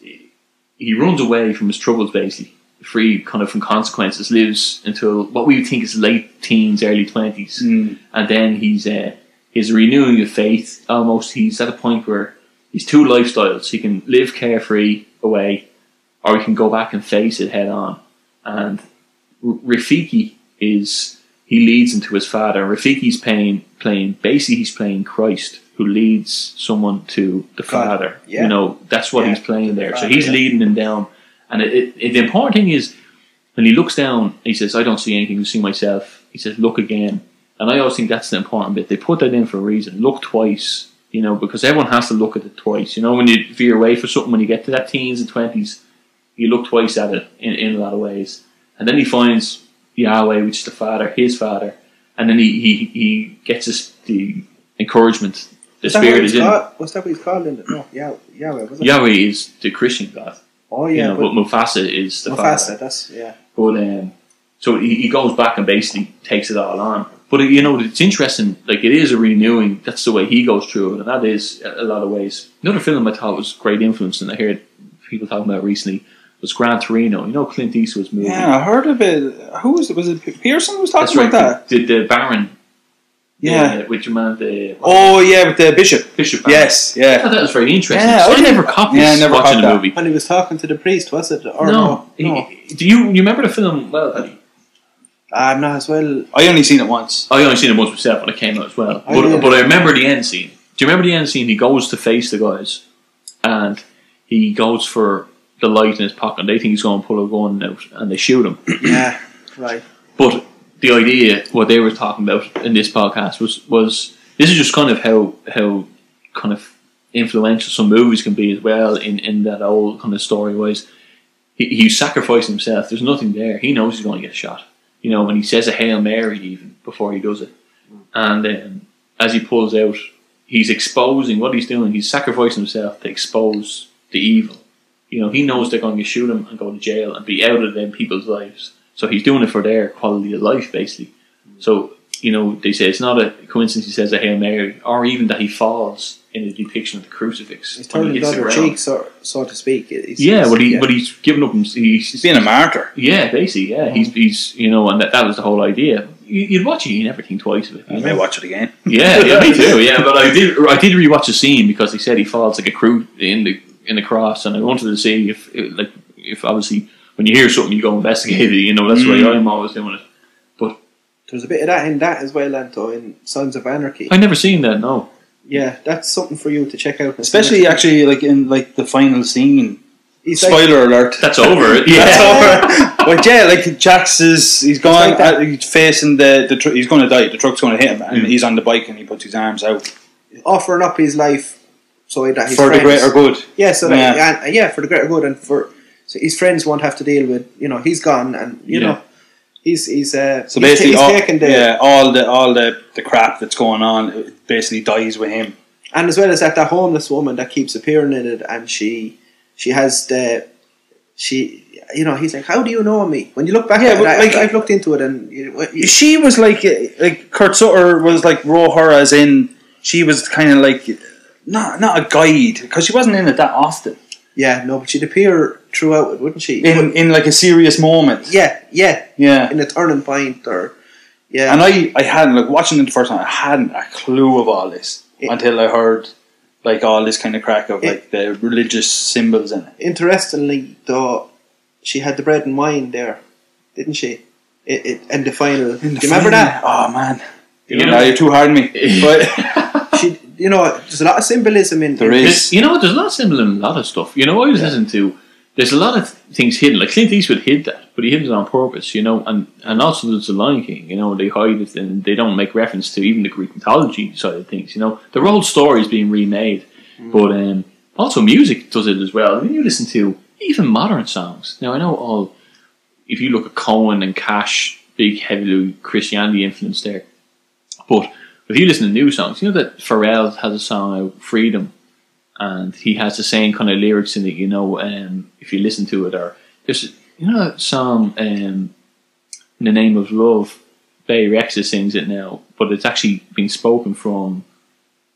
he runs away from his troubles basically, free kind of from consequences, lives until what we would think is late teens, early 20s mm, and then he's uh, he's renewing of faith. Almost, he's at a point where he's two lifestyles. He can live carefree away, or he can go back and face it head on. And Rafiki is he leads into his father. And Rafiki's playing playing basically he's playing Christ who leads someone to the Father. yeah. You know that's what Yeah, he's playing there. so Father, he's yeah. leading him down. And it, it, it- the important thing is when he looks down, he says, "I don't see anything. I see myself." He says, "Look again." And I always think that's the important bit. They put that in for a reason. Look twice, you know, because everyone has to look at it twice. You know, when you veer away for something, when you get to that teens and twenties, you look twice at it in, in a lot of ways. And then he finds Yahweh, which is the Father, his Father, and then he he, he gets this, the encouragement. The Was Spirit is in. called? was that what he's called in the, no, yeah, Yahweh, it? Yahweh is the Christian God. Oh, You yeah, know, but Mufasa is the Mufasa, Father. that's, yeah. But um, so he, he goes back and basically takes it all on. But you know, it's interesting. Like it is a renewing. That's the way he goes through it, and that is a lot of ways. Another film I thought was great influence, and I heard people talking about recently was Gran Torino. You know Clint Eastwood's movie. Yeah, I heard of it. Who was it? Was it Peterson was talking right. about that? The, the Barron. Yeah. with your man, the Oh yeah, with the bishop. Bishop. Barron. Yes, I yeah. thought that was very interesting. Yeah, so I I never caught yeah, I never watching caught the movie. When he was talking to the priest, was it? Or no, no? He- no. do you you remember the film? Well, Ah, Paddy? I'm not as well. I only seen it once. I only seen it once myself when it came out as well. I But, did. but I remember the end scene. Do you remember the end scene? He goes to face the guys, and he goes for the light in his pocket. They think he's going to pull a gun out, and they shoot him. Yeah, right. But the idea, what they were talking about in this podcast, was was this is just kind of how how kind of influential some movies can be as well. In in that old kind of story wise, he, he's sacrificing himself. There's nothing there. He knows he's going to get shot. You know, when he says a hail mary even before he does it, and um, as he pulls out, he's exposing what he's doing. He's sacrificing himself to expose the evil. You know, he knows they're going to shoot him and go to jail and be out of them people's lives. So he's doing it for their quality of life, basically. So, you know, they say it's not a coincidence he says a Hail Mary, or even that he falls in the depiction of the crucifix. He's when he turning the other cheek, so, so to speak. He's- Yeah, he's- but he but he's given up. He's, He's being a martyr. yeah, basically, yeah. He's he's you know, and that, that was the whole idea. You, you'd watch it, you never think twice of it. I you may watch it again. Yeah, yeah, me too. Yeah, but I did I did rewatch the scene because they said he falls like a crew in the in the cross, and I wanted to see if like if obviously when you hear something you go investigate it. You know that's the way Mm. I'm always doing it. There's a bit of that in that as well, Anto, in Sons of Anarchy. I never seen that. No. Yeah, that's something for you to check out. Especially actually like in like the final scene. He's like, Spoiler alert. That's over. Yeah. That's over. but yeah, like Jax is he's going like uh, he's facing the the tr- he's going to die. The truck's going to hit him, and Mm. he's on the bike and he puts his arms out offering up his life so that his for the greater good. Yeah, so that, Yeah. and, yeah, for the greater good, and for so his friends won't have to deal with. You know, he's gone, and you Yeah. know, he's he's uh, So basically, he's all, taken the yeah, all the all the, the crap that's going on it basically dies with him. and as well as that, that homeless woman that keeps appearing in it, and she she has the she. You know, he's like, "How do you know me?" When you look back Yeah, at it, but I, like- I've looked into it, and you, you, She was like like Kurt Sutter was like raw her as in she was kind of like not not a guide because she wasn't in it that often yeah, no, but she'd appear throughout it, wouldn't she? in in like a serious moment. yeah, yeah, Yeah. in a turning point, or yeah, And I, I hadn't like watching it the first time. I hadn't a clue of all this It- until I heard like all this kind of crack of It- like the religious symbols in it. interestingly, though, she had the bread and wine there, didn't she? It, it and the final. do you remember that? Oh man, You you know- know, you're too hard on me. But She, you know, there's a lot of symbolism in There in- There's- you know, there's a lot of symbolism in a lot of stuff. You know, I was listening to. There's a lot of things hidden. Like Clint Eastwood hid that, but he hid it on purpose. You know, and and also there's the Lion King. You know, they hide it and they don't make reference to even the Greek mythology side of things. You know, they're old stories being remade, but um, also music does it as well. When you listen to even modern songs, now I know all. If you look at Cohen and Cash, big heavily Christianity influence there, but if you listen to new songs, you know that Pharrell has a song out, Freedom, and he has the same kind of lyrics in it, you know, um, if you listen to it, or there's, you know, that song, um, In the Name of Love, Bebe Rexha sings it now, but it's actually been spoken from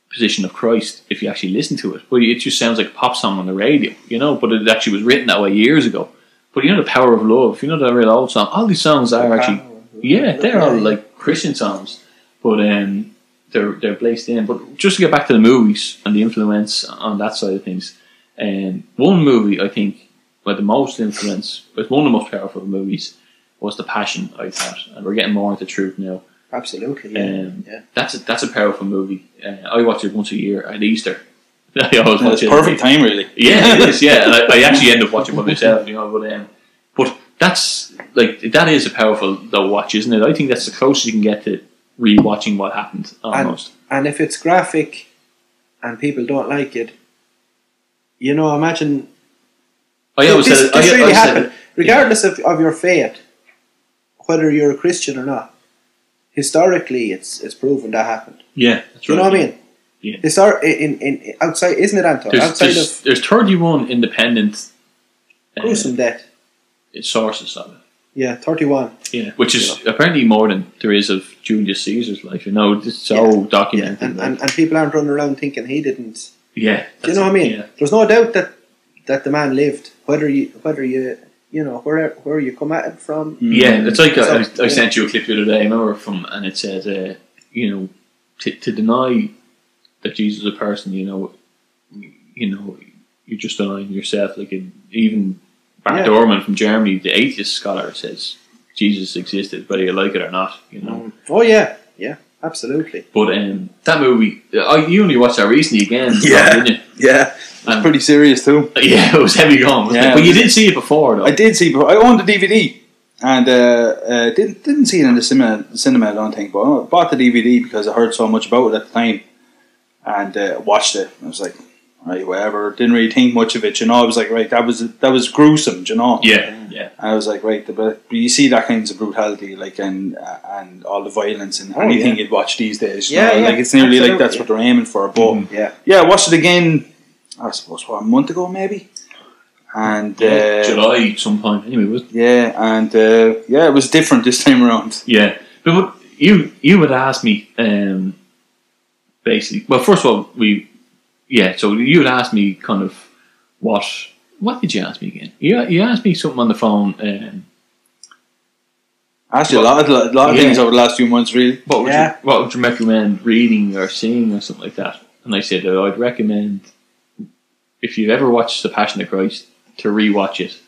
position of Christ if you actually listen to it. But it just sounds like a pop song on the radio, you know, but it actually was written that way years ago. But you know, The Power of Love, you know, that real old song, all these songs are actually, yeah, they're all like Christian songs, but um, they're they're placed in. But just to get back to the movies and the influence on that side of things, and one movie I think, well, the most influence, but one of the most powerful movies was The Passion. I thought, and we're getting more into truth now. Absolutely, yeah, Um, yeah. That's a, that's a powerful movie. Uh, I watch it once a year at Easter. I always watch it's it. perfect time, really. Yeah, it is. Yeah, and I, I actually end up watching by myself, you know. But um, but that's like that is a powerful though watch, isn't it? I think that's the closest you can get to rewatching what happened almost. And if it's graphic, and people don't like it, you know, imagine I always this, said, this I, really happened, regardless of, of your faith, whether you're a Christian or not. Historically, it's it's proven that happened. Yeah, that's you right. know what I mean? Yeah. Histor- in, in, in outside, isn't it, Anton? There's, outside there's, of there's 31 independent uh, gruesome death, sources of it. yeah, thirty-one. Yeah, which is apparently more than there is of Julius Caesar's life. You know, it's so Yeah, documented. and, and and people aren't running around thinking he didn't. yeah, Do you know what I mean? Yeah. There's no doubt that that the man lived, whether you whether you you know where where you come at it from. Yeah, it's like I, I, I yeah. sent you a clip the other day. I remember from, and it said, uh, you know, to, to deny that Jesus is a person, you know, you know, you're just denying yourself. Like in, even Bart Yeah. Ehrman from Germany, the atheist scholar, says Jesus existed, whether you like it or not. You know, Oh yeah, yeah, absolutely. but um, that movie, I, you only watched that recently again, Yeah. didn't you? Yeah, And- pretty serious too. Yeah, it was heavy going. Yeah, but you did see it before, though. I did see, but I owned the DVD and uh, uh, didn't didn't see it in the cinema. Cinema, I don't think, but I bought the DVD because I heard so much about it at the time, and uh, watched it. I was like, right, whatever. Didn't really think much of it. You know, I was like, right, that was that was gruesome. You know, Yeah, yeah. I was like, right, but, but you see that kinds of brutality, like and uh, and all the violence and Oh, anything yeah. you'd watch these days. You Yeah, know? yeah, like it's nearly like absolutely, that's what they're aiming for. But Mhm. Yeah, yeah, I watched it again. I suppose what a month ago, maybe. And uh, July sometime. Anyway, was yeah, and uh, yeah, it was different this time around. Yeah, but what, you you would ask me um, basically. Well, first of all, we yeah. So you would ask me kind of what what did you ask me again? You you asked me something on the phone. Um, Actually, a lot of a lot of Yeah. things over the last few months, really. what would Yeah. you what would you recommend reading or seeing or something like that? And I said that I'd recommend if you've ever watched The Passion of Christ to rewatch it,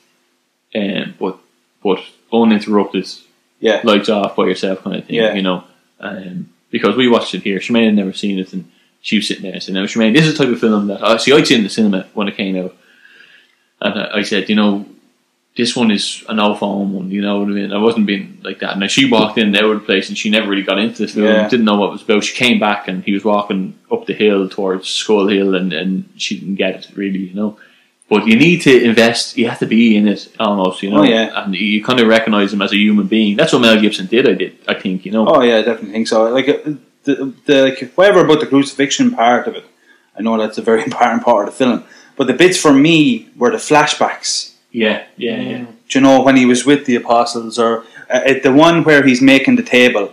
um, but but uninterrupted Yeah, lights off by yourself kind of thing, Yeah. you know. Um, because we watched it here. Shemaine had never seen it, and she was sitting there and saying, "Now, Shemaine, this is the type of film that I see. I'd seen in the cinema when it came out, and I, I said, you know, this one is an old phone one. You know what I mean? I wasn't being like that. And she walked in there of the place, and she never really got into the film. Yeah. Didn't know what it was about. She came back, and he was walking up the hill towards Skull Hill, and and she didn't get it really, you know. But you need to invest. You have to be in it almost, you know. Oh, yeah. And you kind of recognize him as a human being. That's what Mel Gibson did. I did. I think you know. Oh yeah, I definitely think so. Like uh, the, the like, whatever about the crucifixion part of it, I know that's a very important part of the film. But the bits for me were the flashbacks. Yeah, yeah, yeah. Do you know when he was with the apostles, or uh, the one where he's making the table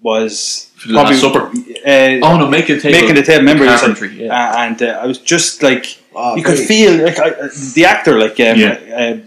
was For the Last Supper. Uh, Oh no, making it table. making the table. Remember, he was like, carpentry. Yeah. uh, and uh, I was just like, Oh, you could feel like I, uh, the actor, like um, Yeah.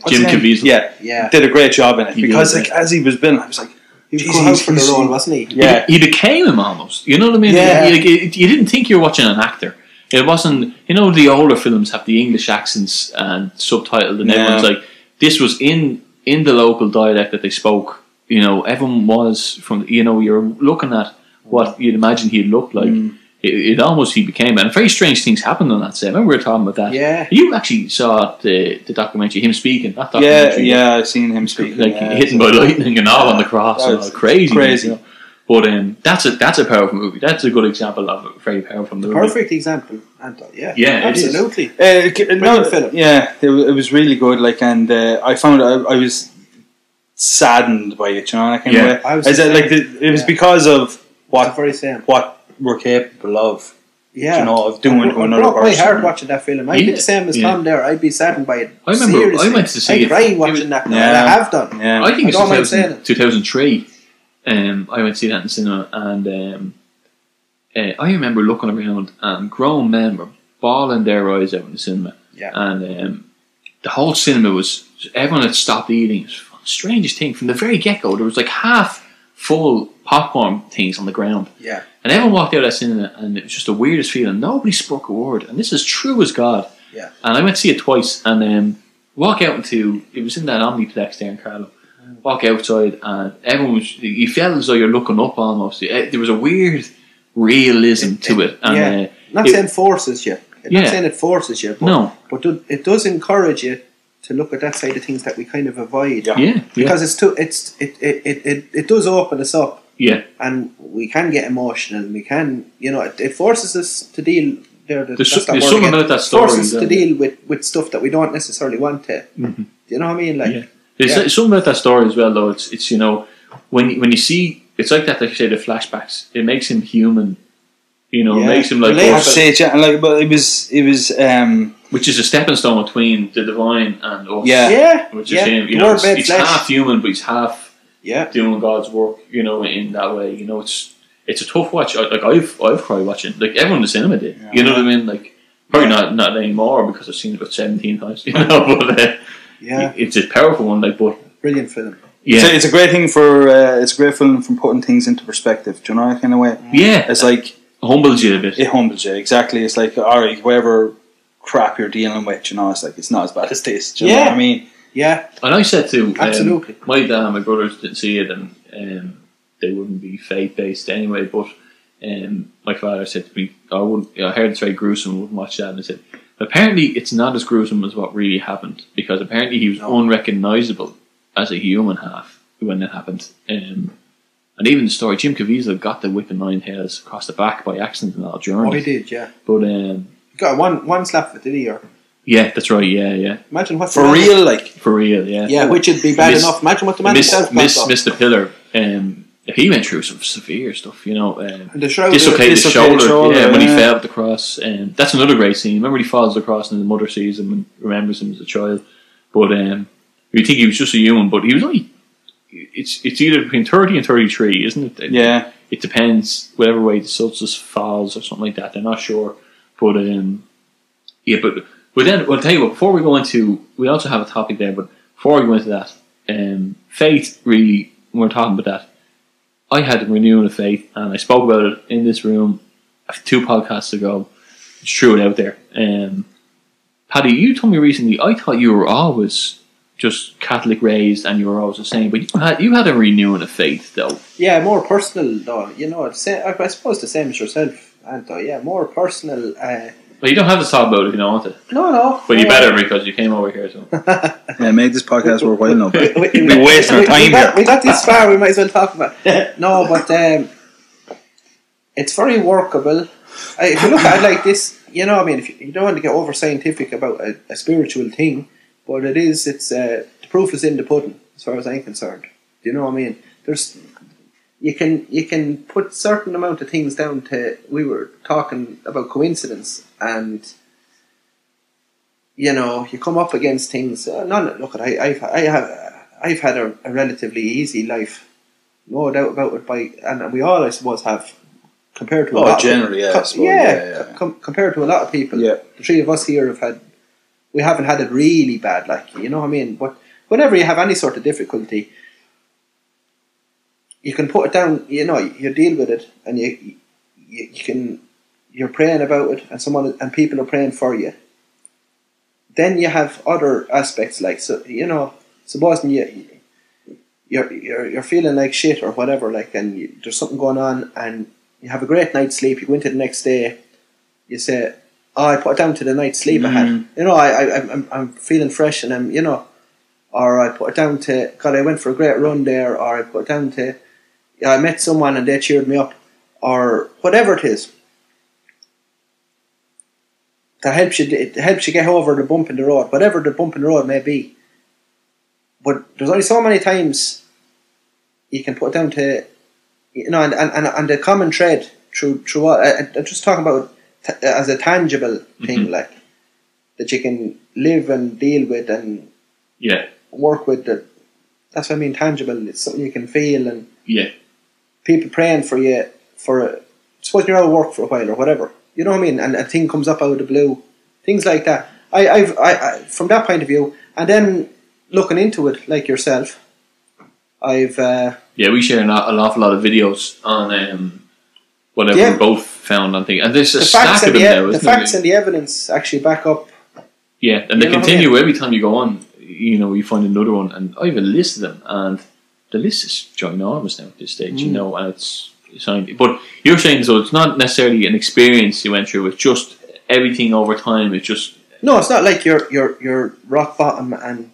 uh, Jim his? Caviezel. yeah, Yeah. did a great job in it He because did, like as he was building, I was like, He was Jeez, out he's- for the role, wasn't he? yeah, he, he became him almost. You know what I mean? Yeah. Like, it- you didn't think you were watching an actor. It wasn't. You know, the older films have the English accents and subtitled, and Yeah. everyone's like, this was in in the local dialect that they spoke. You know, everyone was from. You know, you're looking at what you'd imagine he'd look like. Mm. It, it almost he became, and very strange things happened on that set. Remember we were talking about that. Yeah. You actually saw the the documentary, him speaking. That yeah, documentary. yeah. I've seen him speak. like yeah, hitting by lightning and all on the cross and all That's crazy, crazy. you know. But um, that's a that's a powerful movie. That's a good example of a very powerful movie. Perfect example, Anton. Yeah, Yeah, absolutely. Uh, c- no, Brilliant film. Yeah, it, it was really good. Like, and uh, I found I, I was saddened by it. You know, that kind Yeah. of way. I was I the like the, it was Yeah. because of what very same. what we're capable of. Yeah, You know, of doing it to another broke my person. heart watching that film. I'd be the same as yeah. Tom there. I'd be saddened by it. I remember Seriously. I went to see I it. cried It watching was- that. Yeah. and I have done. Yeah, I think I it's don't mind 2000, 2003. Um, I went to see that in cinema, and um, uh, I remember looking around, and grown men were bawling their eyes out in the cinema. Yeah. And um, the whole cinema was everyone had stopped eating. It was the strangest thing from the very get go. There was like half full popcorn things on the ground. Yeah, And everyone walked out of that cinema, and it was just the weirdest feeling. Nobody spoke a word, and this is true as God. Yeah. And I went to see it twice, and um, walk out into it was in that Omniplex there in Carlow. Walk outside, and everyone was. You felt as though you're looking up almost. There was a weird realism to it, and yeah. uh, not it- saying forces you. I'm Yeah. not saying it forces you. But, no, but it does encourage you to look at that side of things that we kind of avoid. Yeah. yeah, yeah, Because it's too, it's it, it, it, it, it does open us up, yeah. and we can get emotional. and We can, you know, it, it forces us to deal. There, There's, that's there's something about that story. forces us to that- deal with, with stuff that we don't necessarily want to. Mhm. Do you know what I mean? Like, Yeah. There's Yeah. something about that story as well, though. It's it's you know when you- when you see it's like that. Like you say, the flashbacks. It makes him human. You know, it Yeah. makes him like Relatable. I say it, yeah, and like, but it was it was um, which is a stepping stone between the divine and us. Yeah. yeah, Which yeah. is him. You the know, word it's, he's half human, but he's half Yeah, doing God's work. You know, in that way. You know, it's it's a tough watch. I- Like I've I've cried watching. Like everyone in the cinema did. You know what I mean? Like Probably not not anymore because I've seen it about seventeen times. You know, but uh, Yeah, it's a powerful one. Like, but brilliant film. yeah, It's, a, it's a great thing for uh, it's a great film from putting things into perspective. Do you know that kind of way? yeah, It's like humbles you a bit. it humbles you exactly. It's like all right, whatever crap you're dealing with, you know, it's like it's not as bad as this. Do you know Yeah. what I mean? Yeah, And I said to um, Absolutely. my dad and my brothers didn't see it, and um, they wouldn't be faith based anyway. But um, my father said to me, "I wouldn't." I heard it's very gruesome. Wouldn't watch that, and I said, "Apparently, it's not as gruesome as what really happened because apparently he was No. unrecognizable as a human half when it happened." Um, and even the story, Jim Caviezel got the whip in nine tails across the back by accident and all during oh, he did. Yeah, But um, got one one slap with the ear. yeah, that's right. Yeah, yeah, Imagine what For the real, like for real. Yeah, Yeah, which would be bad Miss- enough. Imagine what the man miss, himself miss, got. miss the pillar. Um, he went through some severe stuff, you know. Um, And the shroud. dislocated his shoulder, shoulder, yeah, when he fell at the cross. Um, that's another great scene. Remember, he falls across, and his mother sees him and remembers him as a child. But um, you think he was just a human, but he was only. It's it's either between thirty and thirty three, isn't it? yeah, It depends whatever way the substance falls or something like that. They're not sure, but um, yeah, but but then well, I'll tell you what. Before we go into, we also have a topic there, but before we go into that, um, faith really. When we're talking about that. I had a renewing of faith, and I spoke about it in this room two podcasts ago. Just threw it out there. Um, Paddy, you told me recently. I thought you were always just Catholic raised, and you were always the same. But you had you had a renewing of faith, though. Yeah, more personal though. You know, it's I I suppose the same as yourself, Anto. Yeah, more personal. Uh, But you don't have to talk about it if you don't want to. no, no. But you uh, better because you came over here. So yeah, make this podcast worthwhile now. we, but we, we wasting our time we got, here. we got this far. We might as well talk about. It. No, but um, it's very workable. I, if you look at it like this, you know, I mean, if you, you don't want to get over scientific about a, a spiritual thing, but it is. It's uh, the proof is in the pudding, as far as I'm concerned. Do you know what I mean? There's you can you can put certain amount of things down to. We were talking about coincidence and you know, you come up against things. Uh, none. Look, I, I've, I have, I've had a, a relatively easy life, no doubt about it. By and we all, I suppose, have compared to a Oh, lot. generally, yeah, com- yeah, yeah, yeah. Com- compared to a lot of people. Yeah. the three of us here have had. We haven't had it really bad, like you know what I mean. But whenever you have any sort of difficulty, you can put it down. You know, you deal with it, and you you, you can you're praying about it, and someone and people are praying for you then you have other aspects like so you know suppose you you're you're, you're feeling like shit or whatever like and you, there's something going on and you have a great night's sleep you go into the next day you say oh I put it down to the night's sleep I had mm. you know I, I I'm, I'm feeling fresh and I'm you know or I put it down to God I went for a great run there or I put it down to I met someone and they cheered me up or whatever it is that helps you it helps you get over the bump in the road, whatever the bump in the road may be. But there's only so many times you can put it down to you know, and and, and, the common thread through through I, I'm just talking about as a tangible mm-hmm. thing, like that you can live and deal with and yeah, work with. That that's what I mean. Tangible. It's something you can feel and yeah, people praying for you for a, suppose you're out of work for a while or whatever. You know what I mean? And a thing comes up out of the blue, things like that. I, I've, I, I, from that point of view, and then looking into it like yourself, I've, uh, yeah. We share an, an awful lot of videos on um, whatever Yeah. we both found on things, and there's a the stack of them the, now, the facts there? and the evidence actually back up. Yeah, and they You what I continue every time you go on. You know, you find another one, and I have a list of them, and the list is ginormous now at this stage. Mm. You know, and it's, it's but you're saying so it's not necessarily an experience you went through. It's just everything over time. It's just No, it's not like you're you're you're rock bottom and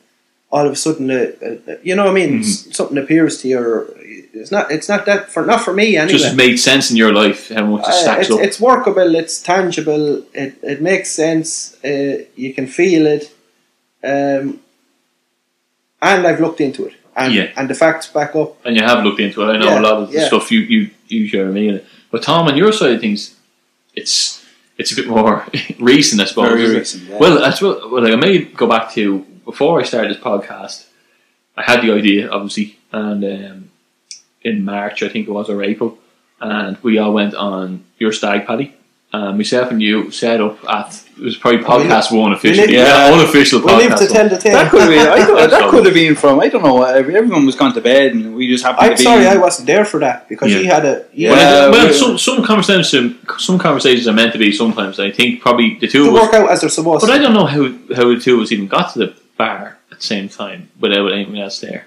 all of a sudden, uh, uh, you know what I mean? Mm-hmm. Something appears to you. Or it's not. It's not that for not for me anyway. just made sense in your life how much it Uh, it's, up. it's workable. It's tangible. It it makes sense. Uh, you can feel it, um, and I've looked into it, and Yeah. and the facts back up. and you have looked into it. I know Yeah, a lot of the yeah. stuff you you you share with me. But Tom, on your side of things, it's it's a bit more recent, I suppose. Very recent, yeah. Well, that's what. Well, like I may go back to before I started this podcast. I had the idea, obviously, and um, in March I think it was or April, and we all went on your stag paddy, uh, myself and you set up at it was probably Oh, we podcast one we officially, yeah, yeah. unofficial We podcast. live to one. tell the tale. That could have been. I thought, that could have been from. I don't know. Everyone was gone to bed, and we just happened I'm to be. sorry I wasn't there for that because Yeah. he had a he Well, had well, some some conversations some conversations are meant to be. Sometimes I think probably the two to of us work out as they're supposed But to. I don't know how, how the two of us even got to the bar at the same time without anything else there.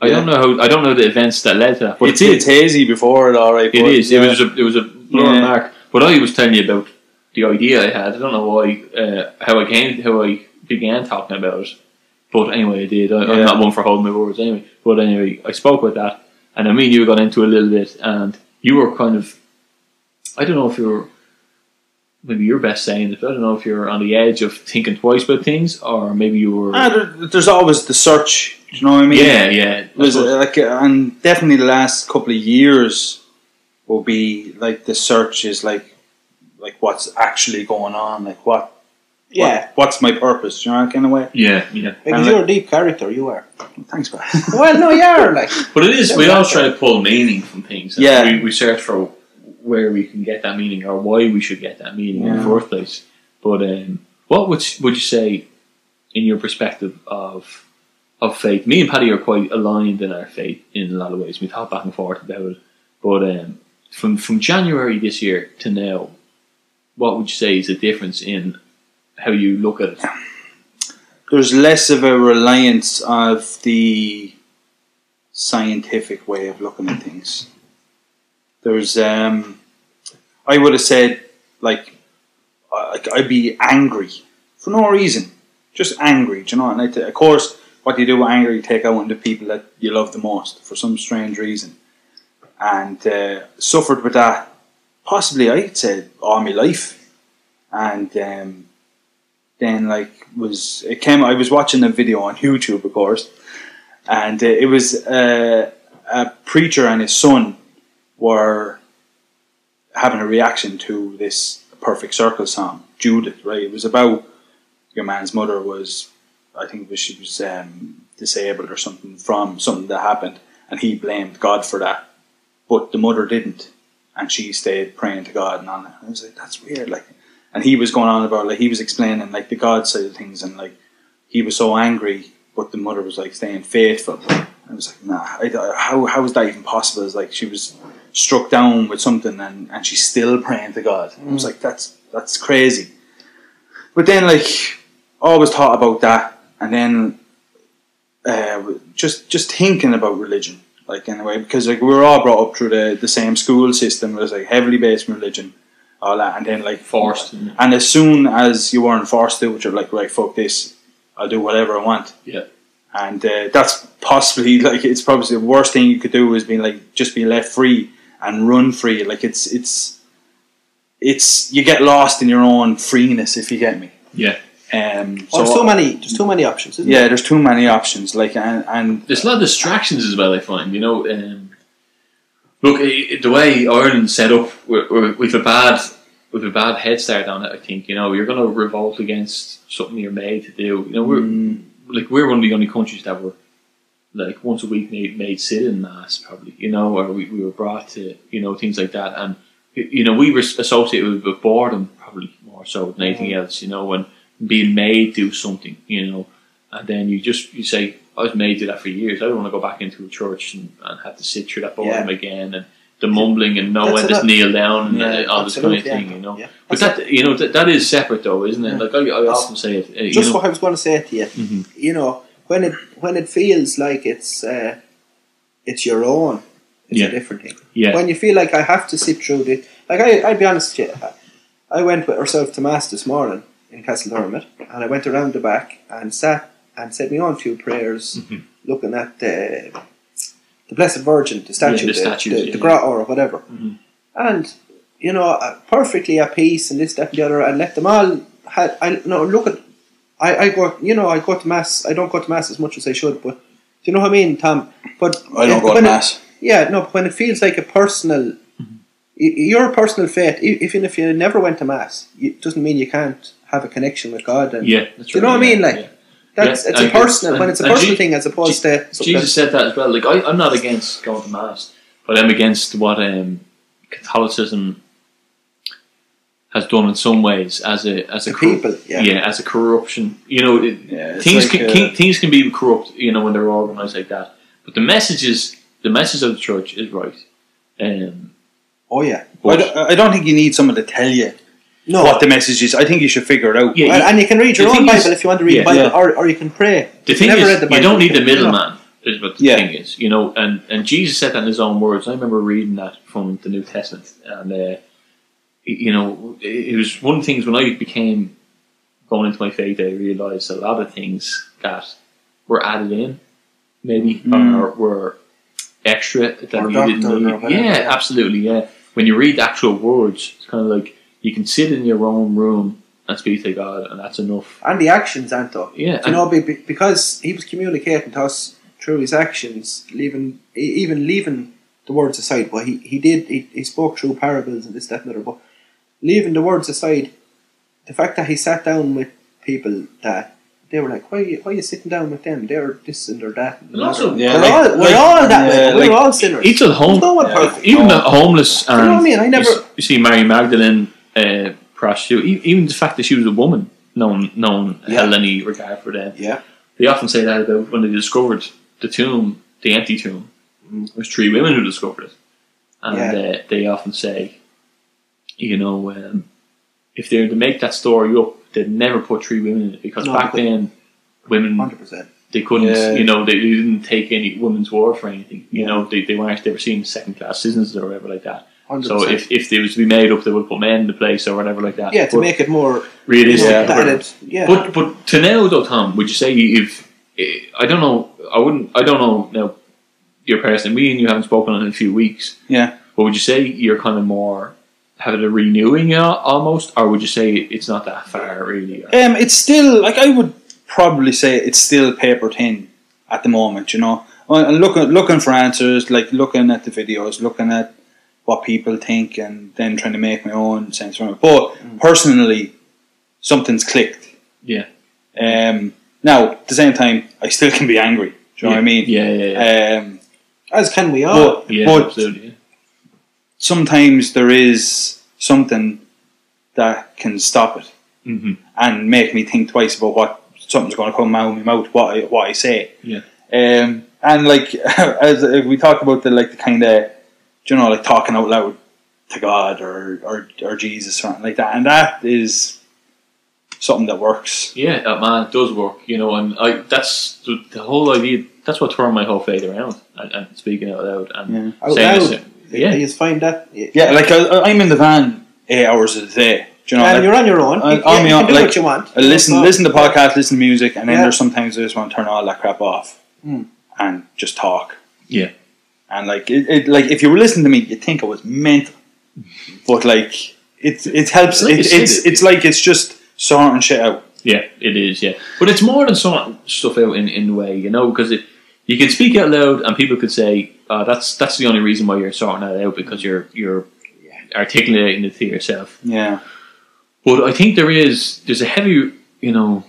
I Yeah. don't know how I don't know the events that led to that. But It's, it's hazy before it, all right. it but, is. yeah. It was a it was a blur Yeah. mark. But I was telling you about the idea I had. I don't know why uh, how I came how I began talking about it. But anyway, I did. I, I'm Yeah. not one for holding my words anyway. But anyway, I spoke about that, and I mean you got into a little bit, and you were kind of I don't know if you were maybe you're best saying it. but I don't know if you're on the edge of thinking twice about things, or maybe you were. Ah, there, there's always the search. Do you know what I mean? yeah, yeah. Was like, and definitely the last couple of years will be like the search is like, like what's actually going on, like what, yeah, what- what's my purpose? You know that kind of way? yeah, yeah. because and you're a deep character. You are. Thanks, man. Well, no, you are like. But it is. We yeah. always try to pull meaning from things. and Yeah. we, we search for where we can get that meaning or why we should get that meaning in the first place. But um, what would would you say, in your perspective of of faith? Me and Paddy are quite aligned in our faith in a lot of ways. We talk back and forth about it. But um, from from January this year to now, what would you say is the difference in how you look at it? there's less of a reliance of the scientific way of looking at things. There's, um, I would have said, like, like I'd be angry for no reason, just angry. You know? And t- of course, what do you do with anger? You take out on the people that you love the most for some strange reason, and uh, suffered with that. Possibly, I'd say all my life, and. Um, then like was it came I was watching a video on YouTube of course and uh, it was uh, a preacher and his son were having a reaction to this perfect circle song Judith right it was about your man's mother was I think was, she was um, disabled or something from something that happened and he blamed God for that but the mother didn't and she stayed praying to God and on. I was like that's weird like and he was going on about like he was explaining like the God side of things and like he was so angry but the mother was like staying faithful. I was like nah I, how, how is that even possible? It's like she was struck down with something and, and she's still praying to God. I was like that's that's crazy. But then like I always thought about that and then uh, just just thinking about religion like anyway because like we were all brought up through the, the same school system it was like heavily based in religion all that and then like Forced. and as soon as you weren't forced to, which you're like, right, fuck this, I'll do whatever I want. Yeah. And uh, that's possibly like it's probably the worst thing you could do is being like just be left free and run free. Like it's it's it's you get lost in your own freeness if you get me. Yeah. Um, Oh, there's too many. There's too many options. Isn't yeah, There? there's too many options. Like and, and There's a lot of distractions as well. I find you know. Um, look, the way Ireland's set up, we're, we're, we've a bad, we've a bad head start on it. I think you know you're going to revolt against something you're made to do. You know, we're mm, like we're one of the only countries that were like once a week made, made sit in mass probably. You know, or we, we were brought to you know things like that, and you know we were associated with, with boredom probably more so than anything else. You know, and being made do something. You know, and then you just you say I was made to do that for years. I don't want to go back into a church and, and have to sit through that boredom again and the mumbling and That's when to kneel down and Yeah, all this kind of thing. You know, Yeah. but that you know that, that is separate though, isn't it? Yeah. Like I, I often say it. uh, just know, what I was going to say to you. Mhm. You know, when it when it feels like it's uh, it's your own, it's Yeah. a different thing. yeah, When you feel like I have to sit through this, like I, I'll be honest with you, I went with ourselves to mass this morning in Castledermot, and I went around the back and sat and said my own few prayers, Mhm. looking at the the Blessed Virgin, the statue, the the, statues, the, yeah. the grotto or whatever, Mhm. and you know, uh, perfectly at peace and this, that, and the other, and let them all. Had I no look at. I, I go, you know, I go to mass. I don't go to mass as much as I should, but do you know what I mean, Tom? But I don't go to when it- mass. yeah, no, but when it feels like a personal, y your personal faith, e- even if you never went to mass, it doesn't mean you can't have a connection with God. And yeah. That's Do you know right, what I mean? yeah, Like, yeah. that's Yeah, it's I a agree. personal when it's a And- and personal Je- thing as opposed to Jesus said that as well. Like I, I'm not against going to mass, but I'm against what um, Catholicism has done in some ways as a as a cor- people, yeah. as a corruption. You know, it, Yeah, things like, can, uh, can things can be corrupt. You know, when they're organized like that. But the message is the message of the church is right. Um, Oh yeah. I don't, I don't think you need someone to tell you No. what the message is. I think you should figure it out. Yeah, and, and you can read your own Bible is- if you want to read yeah. the Bible, Yeah. or, or you can pray. the If thing never is, read the you don't need the can- you know. middleman. Is what the Yeah. thing is, you know, and and Jesus said that in his own words. I remember reading that from the New Testament, and uh, you know, it it was one of the things when I became going into my faith. I realized a lot of things that were added in, maybe Mm. or were extra that Or you didn't or need. Yeah, yeah. absolutely. Yeah, when you read the actual words, it's kind of like you can sit in your own room and speak to God, and that's enough. And the actions, Anto. Yeah, you know, be, be- because he was communicating to us through his actions, leaving even leaving the words aside. But he, he did he, he spoke through parables and this that and other. But leaving the words aside, the fact that he sat down with people that they were like, why are you, why are you sitting down with them? They're this and they're that. And And also- Yeah, we're like- all we're like- all that yeah, way. We're like- all sinners. Each of the home, There's no one Yeah. perfect. even the homeless and You know what I mean? I never- you, see Mary Magdalene uh, prostitute e- even the fact that she was a woman no one, no one Yeah. held any regard for them Yeah. they often say that about when they discovered the tomb the empty tomb Mm. it was three women who discovered it and Yeah. uh, they often say you know um, if they were to make that story up they'd never put three women in it because No, back then women Hundred percent. they couldn't, Yeah. you know, they, they didn't take any women's word for anything. You Yeah. know, they, they weren't, they were seen as second class citizens or whatever like that. Hundred So if, if they was to be made up, they would put men in the place or whatever like that. Yeah, to But make it more realistic. Yeah. that it, yeah. But but to now though, Tom, would you say if eh, I don't know, I wouldn't, I don't know now. Your person, me and you haven't spoken in a few weeks. Yeah. But would you say you're kind of more having a renewing uh, almost, or would you say it's not that far really? Um, it's still like I would probably say it's still paper thin at the moment. You know, and looking looking for answers, like looking at the videos, looking at what people think, and then trying to make my own sense from it. But personally, something's clicked. Yeah. Um, now at the same time, I still can be angry. Do you know what I mean? Yeah, yeah, yeah. Um, as can we all. but yeah, but absolutely. Sometimes there is something that can stop it. hmm and make me think twice about what something's going to come out of my mouth, what I, what I say. Yeah. Um, and like as we talk about the like the kind of you know like talking out loud to God or or, or Jesus or something like that, and that is something that works. Yeah, that man it does work, you know, and I that's the, the whole idea. That's what turned my whole faith around. And, and speaking out loud and Yeah. Out saying loud. This, yeah, You just find that. Yeah, like I, I'm in the van eight hours a day. Do you know? and like, you're on your own. I- you, on yeah, you can do like, what you want. I listen, So- listen to podcasts, listen to music, and then Yeah. there's sometimes I just want to turn all that crap off Mm. and just talk. Yeah. And like it, it, like if you were listening to me, you'd think I was mental. But like it, it helps. Like It, it's it- it's like it's just sorting shit out. yeah, it is. Yeah, but it's more than sorting stuff out in in a way, you know, because it you could speak out loud and people could say uh, that's that's the only reason why you're sorting that out because you're you're articulating it to yourself. Yeah, But I think there is there's a heavy, you know,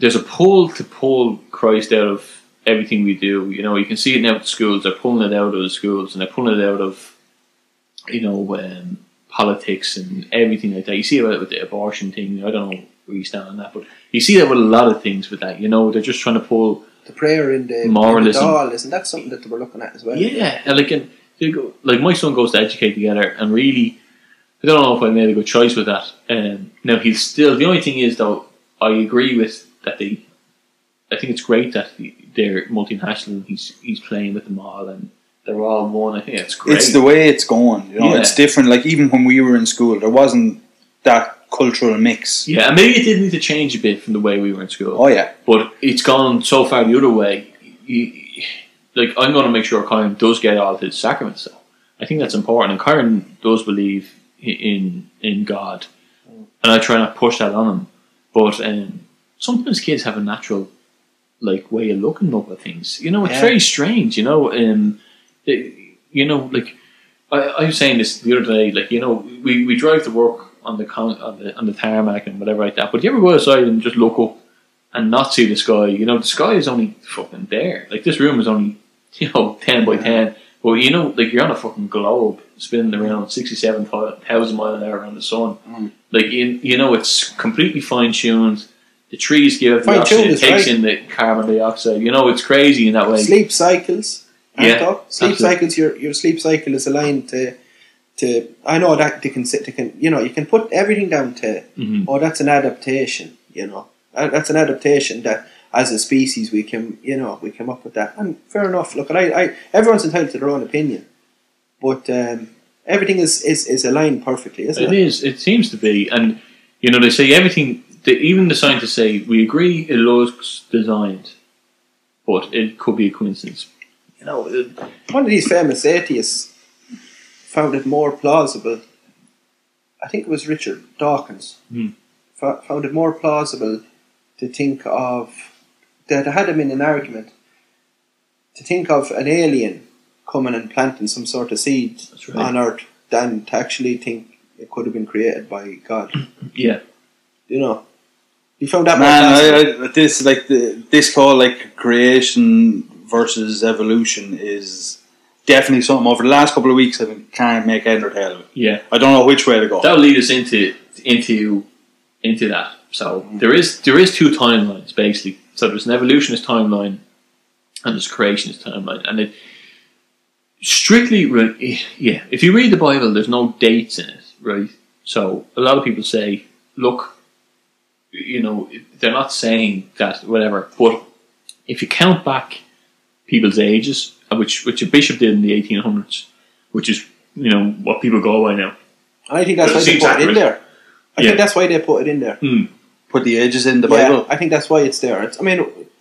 there's a pull to pull Christ out of everything we do. You know, you can see it now at the schools. They're pulling it out of the schools and they're pulling it out of, you know, um, politics and everything like that. You see it with the abortion thing. I don't know where you stand on that, but you see that with a lot of things with that. You know, they're just trying to pull. The prayer in the Moralism. in the doll, isn't that something that we're looking at as well? Yeah, and like and they go, like my son goes to educate together, and really, I don't know if I made a good choice with that. Um, now he's still the only thing is though I agree with that they. I think it's great that they're multinational. He's he's playing with them all, and they're all one. I think it's great. it's the way it's going. You know, Yeah. it's different. Like even when we were in school, there wasn't that cultural mix. yeah, and maybe it did need to change a bit from the way we were in school. Oh yeah, but it's gone so far the other way. You, like I'm going to make sure Kyron does get all of his sacraments. Though I think that's important, and Kyron does believe in in God, and I try not to push that on him. But um, sometimes kids have a natural like way of looking up at things. You know, it's Yeah. very strange. You know, um, it- you know, like I, I was saying this the other day. Like you know, we, we drive to work on the con- on the on the tarmac and whatever like that. But do you ever go outside and just look up and not see the sky? You know, the sky is only fucking there. Like this room is only you know ten by ten. But you know, like you're on a fucking globe spinning around sixty-seven thousand mile an hour around the sun. Mm. Like you, you know, it's completely fine tuned. The trees give out the Fine-tuned oxygen, it takes right. in the carbon dioxide. You know, it's crazy in that way. sleep cycles. Yeah, sleep absolutely. cycles. Your your sleep cycle is aligned to to. I know that they can sit. They can you know you can put everything down to. Mhm. Oh, that's an adaptation. You know, Uh, that's an adaptation that as a species we can you know we came up with that. And fair enough. Look, I, I everyone's entitled to their own opinion, but um, everything is, is is aligned perfectly, isn't It it? is. It seems to be, and you know, they say everything. They, even the scientists say we agree it looks designed, but it could be a coincidence. You know, One of these famous atheists found it more plausible. I think it was Richard Dawkins. Hmm. fo- Found it more plausible to think of that I had him in an argument to think of an alien coming and planting some sort of seed right. on Earth than to actually think it could have been created by God. yeah, You know, You found that more Man, plausible. I, I, this like the, this call like creation versus evolution is definitely something over the last couple of weeks I can't make head or tail of it. yeah. I don't know which way to go. That will lead us into into into that. So mm-hmm. there is there is two timelines basically. So there's an evolutionist timeline and there's a creationist timeline, and it strictly re- yeah. If you read the Bible, there's no dates in it, right? So a lot of people say, look, you know, they're not saying that whatever, but if you count back people's ages, which which a bishop did in the 1800s, which is you know what people go by now. And I think that's But why they seems put it in there. I Yeah. think that's why they put it in there. Put the ages in the yeah, Bible. I think that's why it's there. It's, I mean,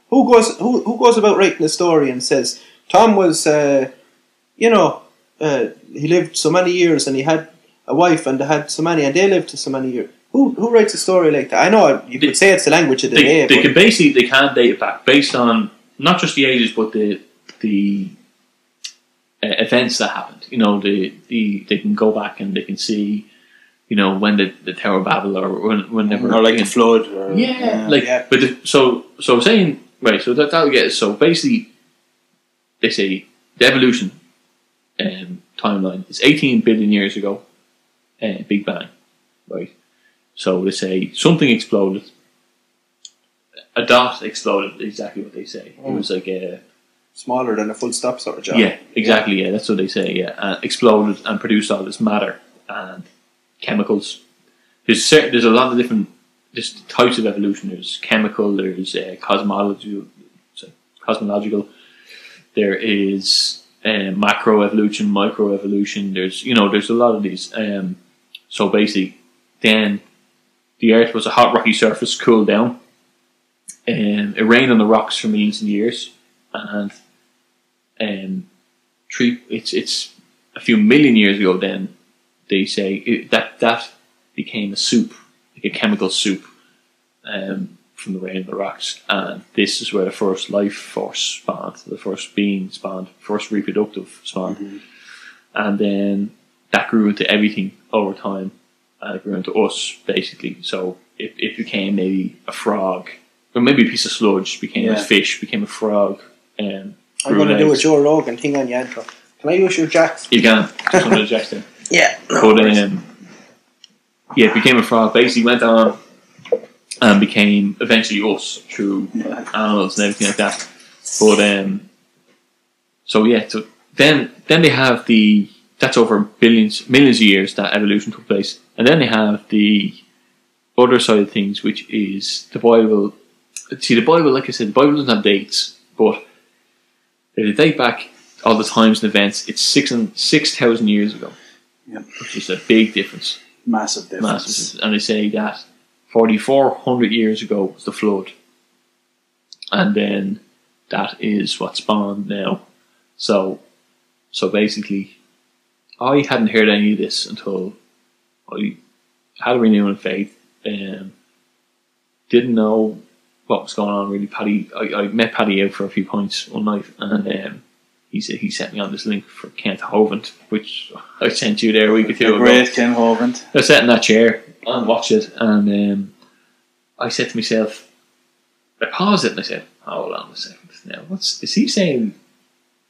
who goes who who goes about writing a story and says Tom was, uh, you know, uh, he lived so many years and he had a wife and they had so many and they lived so many years. Who who writes a story like that? I know you They- could say it's the language of the they, day, they but can basically they can date it back based on not just the ages but the the uh, events that happened. You know, the, the they can go back and they can see, you know, when the, the Tower of Babel or when whenever or like the flood. Or, yeah, like Yeah. but the, so so saying right. So that that'll get so basically they say the evolution um, timeline is 18 billion years ago, uh, Big Bang, right? So they say something exploded. A dot exploded. Exactly what they say. It was like a smaller than a full stop sort of job. yeah, exactly. Yeah, that's what they say. Yeah, uh, exploded and produced all this matter and chemicals. There's certain, there's a lot of different there's types of evolution. There's chemical. There's uh, cosmological. sorry, Cosmological. There is um, macro evolution, micro evolution. There's you know there's a lot of these. Um, so basically, then the Earth was a hot rocky surface, cooled down, and it rained on the rocks for millions of years, and um, three, it's it's a few million years ago. Then they say it, that that became a soup, like a chemical soup, um, from the rain of the rocks, and this is where the first life force spawned, the first being spawned, first reproductive spawned, and then that grew into everything over time, and it grew into us basically. So it, it became maybe a frog, or maybe a piece of sludge became a fish, became a frog, and I'm going to do a legs. Joe Rogan thing on your intro. Can I use your jacks? You can. Just one of the jacks there. Yeah. But um, yeah, it became a frog. Basically, went on and became eventually us through animals and everything like that. But um, so yeah, so then then they have the that's over billions millions of years that evolution took place, and then they have the other side of things, which is the Bible. See, the Bible, like I said, the Bible doesn't have dates, but they date back all the times and events. It's six and six thousand years ago Yep. which is a big difference. Massive difference. Massive. And they say that 4,400 years ago was the flood. And then that is what spawned now. So, so basically, I hadn't heard any of this until I had a renewing faith. Um, didn't know what was going on really. Paddy, I, I met Paddy out for a few points one night, and um, he said he sent me on this link for Kent Hovind, which I sent you there a week or two ago. great Ken Hovind. I sat in that chair and watched it, and um, I said to myself, I paused it and I said, "Hold on a second. Now, what's is he saying?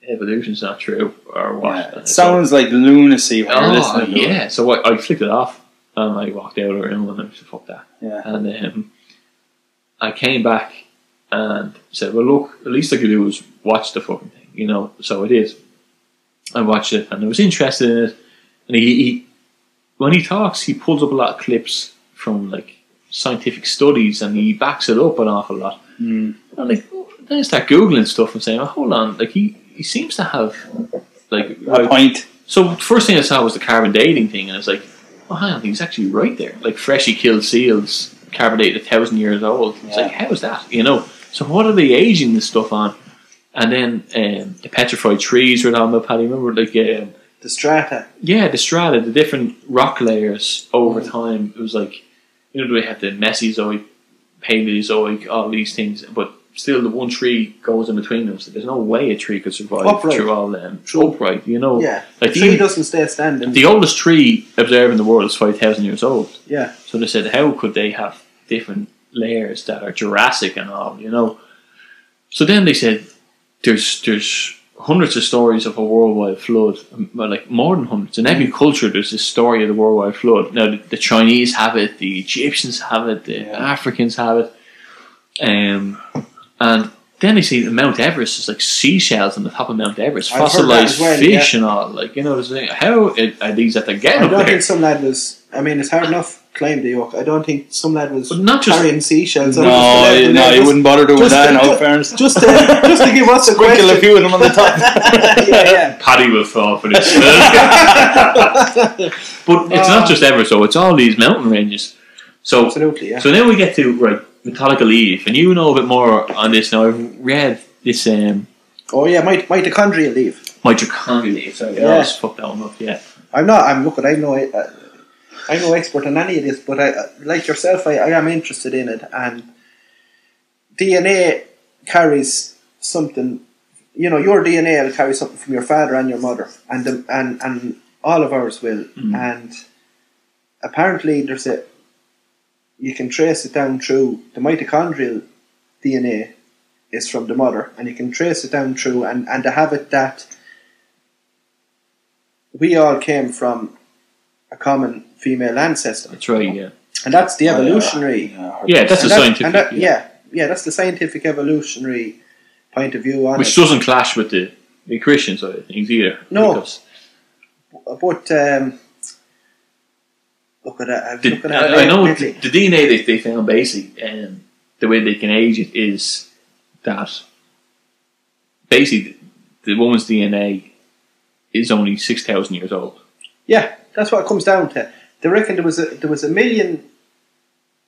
evolution's not true or what. Yeah, it sounds like lunacy Oh listening to it. yeah, so I, I flicked it off and I walked out of the room and I said, "Fuck that." Yeah. And um, I came back and said, "Well, look, at least I could do was watch the fucking thing, you know." So I did. I watched it and I was interested in it. And he, he when he talks, he pulls up a lot of clips from like scientific studies and he backs it up an awful lot. Mm. I'm like, oh, then I start googling stuff and saying, oh, "Hold on," like he he seems to have like A point. so the first thing I saw was the carbon dating thing, and I was like, "Oh, hang on, he's actually right there. Like freshly killed seals, carbon dated a thousand years old. It's Yeah. like, how is that? You know? So what are they aging this stuff on? And then um, the petrified trees were on about. Paddy, remember like um, The strata. yeah, the strata, the different rock layers over Mm. time. It was like you know, do we had the Mesozoic, Paleozoic, all these things, but still the one tree goes in between them. So there's no way a tree could survive Upright. through all them. True. Upright, you know. Yeah. Like the tree even- doesn't stay standing. the oldest tree observed in the world is 5,000 years old. yeah. So they said, how could they have different layers that are Jurassic and all, you know? So then they said, there's there's hundreds of stories of a worldwide flood, um, like more than hundreds. In every culture, there's this story of the worldwide flood. Now, the, the Chinese have it, the Egyptians have it, the Yeah. Africans have it. Um, and then they see the Mount Everest is like seashells on the top of Mount Everest, I've fossilized well, fish and all. Like, you know, like, how are these at the I getting up don't there? think some lad was. I mean, it's hard enough climb the York. I don't think some lad was But not just- carrying seashells. up No, just to no, you just- wouldn't bother doing just- that. No, just- fairness. Just to, just to give us a Sprinkle a question. few of them on the top. yeah, yeah. Paddy will fall for this. but it's not just Everest, though. It's all these mountain ranges. So, Absolutely, yeah. so then we get to right Metallica Leaf, and you know a bit more on this now. I've read this um, oh yeah, mit- mitochondrial Eve. mitochondrial Eve. Sorry, I Yeah. always fuck that one up. Yeah, I'm not. I'm looking. I'm no. Uh, I'm no expert on any of this, but I, uh, like yourself, I, I am interested in it. And DNA carries something. You know, your DNA will carry something from your father and your mother, and the, and and all of ours will. Mm. And apparently, there's a. You can trace it down through the mitochondrial DNA is from the mother, and you can trace it down through, and and to have it that we all came from a common female ancestor, that's right. Yeah, and that's the Oh, yeah. evolutionary. Yeah, yeah, that's a and that- scientific. and that- yeah. yeah, yeah, that's the scientific evolutionary point of view on which it. doesn't clash with the the Christian side of things either. No. because But um, look at that. I the, at it I, I know the, the DNA they, they found basically, um, the way they can age it is that basically the woman's DNA is only six thousand years old. Yeah, that's what it comes down to. They reckon there was a there was a million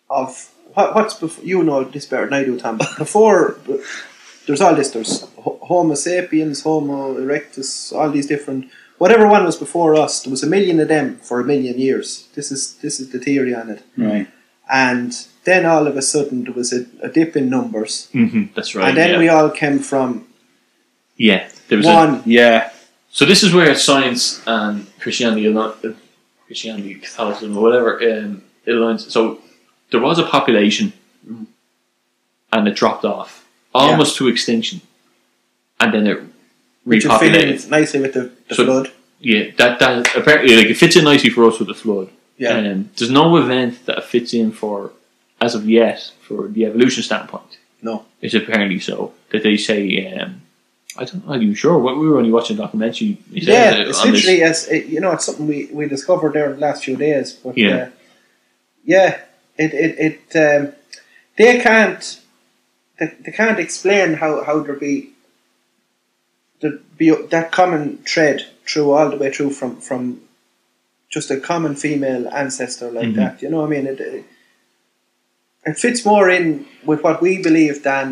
of what, what's before, you know this better than I do, Tom. Before there's all this. There's Homo sapiens, Homo erectus, all these different. Whatever one was before us, there was a million of them for a million years. This is this is the theory on it. Right. And then all of a sudden there was a, a dip in numbers, Mm-hmm. That's right. and then yeah. we all came from yeah, there was a, one. Yeah. so this is where science and Christianity, are not- uh, Christianity, Catholicism, or whatever, um, it aligns. So there was a population, and it dropped off almost to extinction, and then it which would fit in nicely with the, the So- flood. Yeah, that that apparently like it fits in nicely for us with the flood. Yeah. Um, there's no event that fits in for, as of yet, for the evolution standpoint. No. It's apparently so that they say. Um, I don't, I'm not even sure. What we were only watching a documentary. Yeah, uh, it's on this- as it, you know, it's something we, we discovered there in the last few days. But Yeah. uh, yeah, it it, it um, they can't they, they can't explain how how there be there be that common thread through all the way through from from just a common female ancestor like Mhm. that. You know, what I mean, it, it it fits more in with what we believe than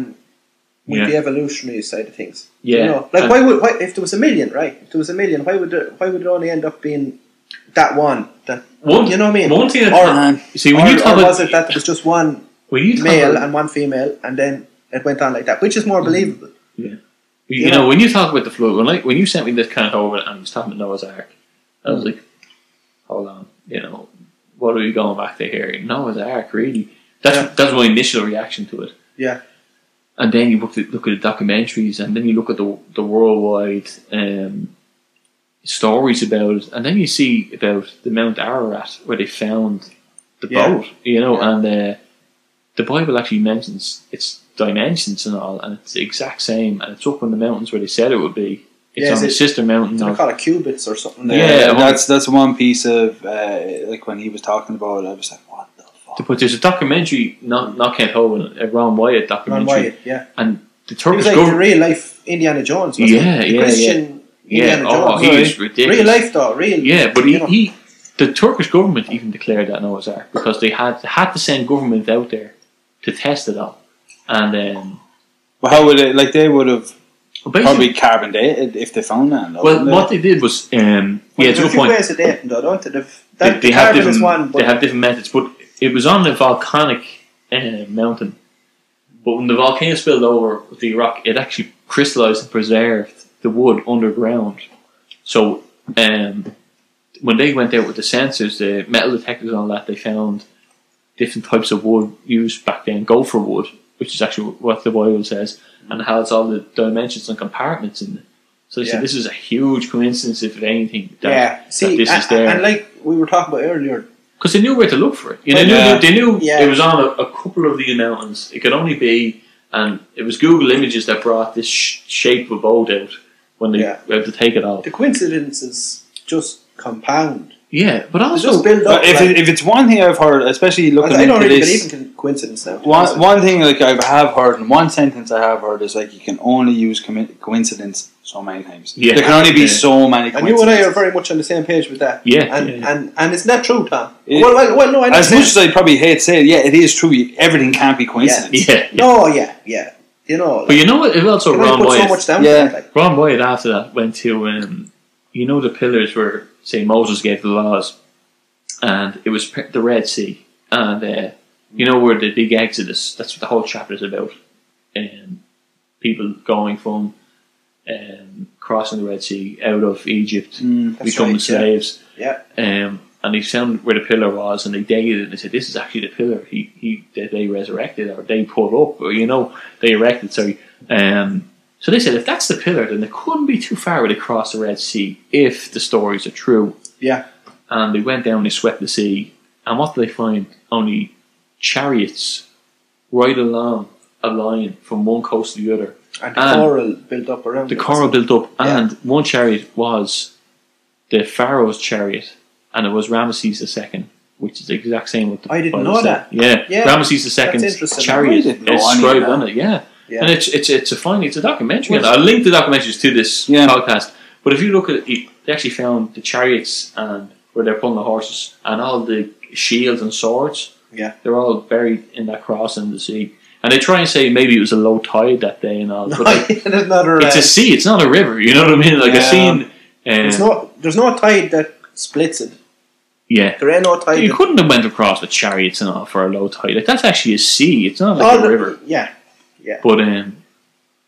with Yeah. the evolutionary side of things. Yeah, You know, like and- why would why, if there was a million, right? If there was a million, why would it, why would it only end up being that one? That One, you know what I mean? One thing Or- you see when or, you talk or about was it that there was just one when you talk male about, and one female, and then it went on like that, which is more believable. you, you know know- when you talk about the flood when like when you sent me this kind of over and I was talking about Noah's Ark, I was Mm. like, hold on, you know, what are we going back to here? Noah's Ark, really? That's Yeah. that's my initial reaction to it. Yeah. and then you look at look at the documentaries, and then you look at the the worldwide um, stories about it, and then you see about the Mount Ararat where they found the Yeah. boat, you know, Yeah. and uh, the Bible actually mentions its dimensions and all, and it's the exact same, and it's up in the mountains where they said it would be. It's Yeah, is on the it- sister mountain. They of- call it qubits or something. Yeah, Yeah, that's that's one piece of uh, like when he was talking about it, I was like, what the fuck? But there's a documentary, not not Kent Hovind, a Ron Wyatt documentary. Ron documentary, Wyatt, yeah. and the He Turkish was like the government. real life Indiana Jones. Wasn't Yeah, he? The yeah, Christian Yeah, Indiana oh, Jones. he Right. was ridiculous. real life though, real. Yeah, but he, know. he, the Turkish government even declared that Noah's Ark because they had had to send government out there to test it all, and um, Well, how would it? Like they would have basically, probably carbon dated if they found that. though, well, wouldn't what they did was, um, yeah, it's a good point. ways of dating though, don't they? They've- They, they have different, is one, they have different methods, but it was on a volcanic uh, mountain. But when the volcano spilled over with the rock, it actually crystallized and preserved the wood underground. So um, when they went out with the sensors, the metal detectors and all that, they found different types of wood used back then, gopher wood, which is actually what the Bible says, and it has all the dimensions and compartments in it. So they Yeah. said this is a huge coincidence, if anything, that, yeah. See, that this and, is there. and like we were talking about earlier, Because they knew where to look for it. You know, Well, they knew, yeah. they knew Yeah. it was on a, a couple of the mountains. It could only be, and it was Google Images that brought this sh- shape of a boat out when they Yeah. had to take it off. the coincidences just compound. Yeah, but They also just build up. If, like- it, if it's one thing I've heard, especially looking I don't into really this, believe in coincidence now. one, one thing like I have heard, and one sentence I have heard is like you can only use commi- coincidence so many times. Yeah. there can only be Yeah. so many. And you and I are very much on the same page with that. Yeah, And yeah, yeah. and and it's not true, Tom. It- well, well, well, no, I As much as I probably hate to say it, yeah, it is true. Everything can't be coincidence. yeah, yeah. No, yeah, yeah. You know, But you know what? It also Ron only put so much down Yeah. to that. Like, Ron Wyatt after that went to um, you know the pillars where say Moses gave the laws, and it was the Red Sea, and uh, you know where the big Exodus. That's what the whole chapter is about. Um, people going from um, crossing the Red Sea out of Egypt, Mm. Becoming right, yeah. slaves. Yeah. Um, and they found where the pillar was, and they dated it. and They said, "This is actually the pillar he, he that they resurrected, or they put up, or you know, they erected." Sorry. Um, so they said, if that's the pillar, then they couldn't be too far where they crossed the Red Sea if the stories are true. Yeah. And they went down, they swept the sea, and what did they find? Only chariots right along a line from one coast to the other. and the And coral built up around The it. coral built up, Yeah. and one chariot was the Pharaoh's chariot, and it was Ramesses II, which is the exact same with the I didn't know that. Yeah, Yeah, Ramesses. II's chariot is any of described that. on it. Yeah. Yeah. and it's it's it's a fine, it's a documentary. Well, and I'll link the documentaries to this Yeah. podcast. But if you look at it, they actually found the chariots and where they're pulling the horses and all the shields and swords. Yeah. they're all buried in that cross in the sea. And they try and say maybe it was a low tide that day and all, but like, There's another. it's a sea. It's not a river. You know what I mean? Like Yeah. a scene. there's Um, no. There's no tide that splits it. yeah. There ain't no tide. You couldn't have went across with chariots and all for a low tide. Like that's actually a sea. It's not like all a the- river. Yeah. But um,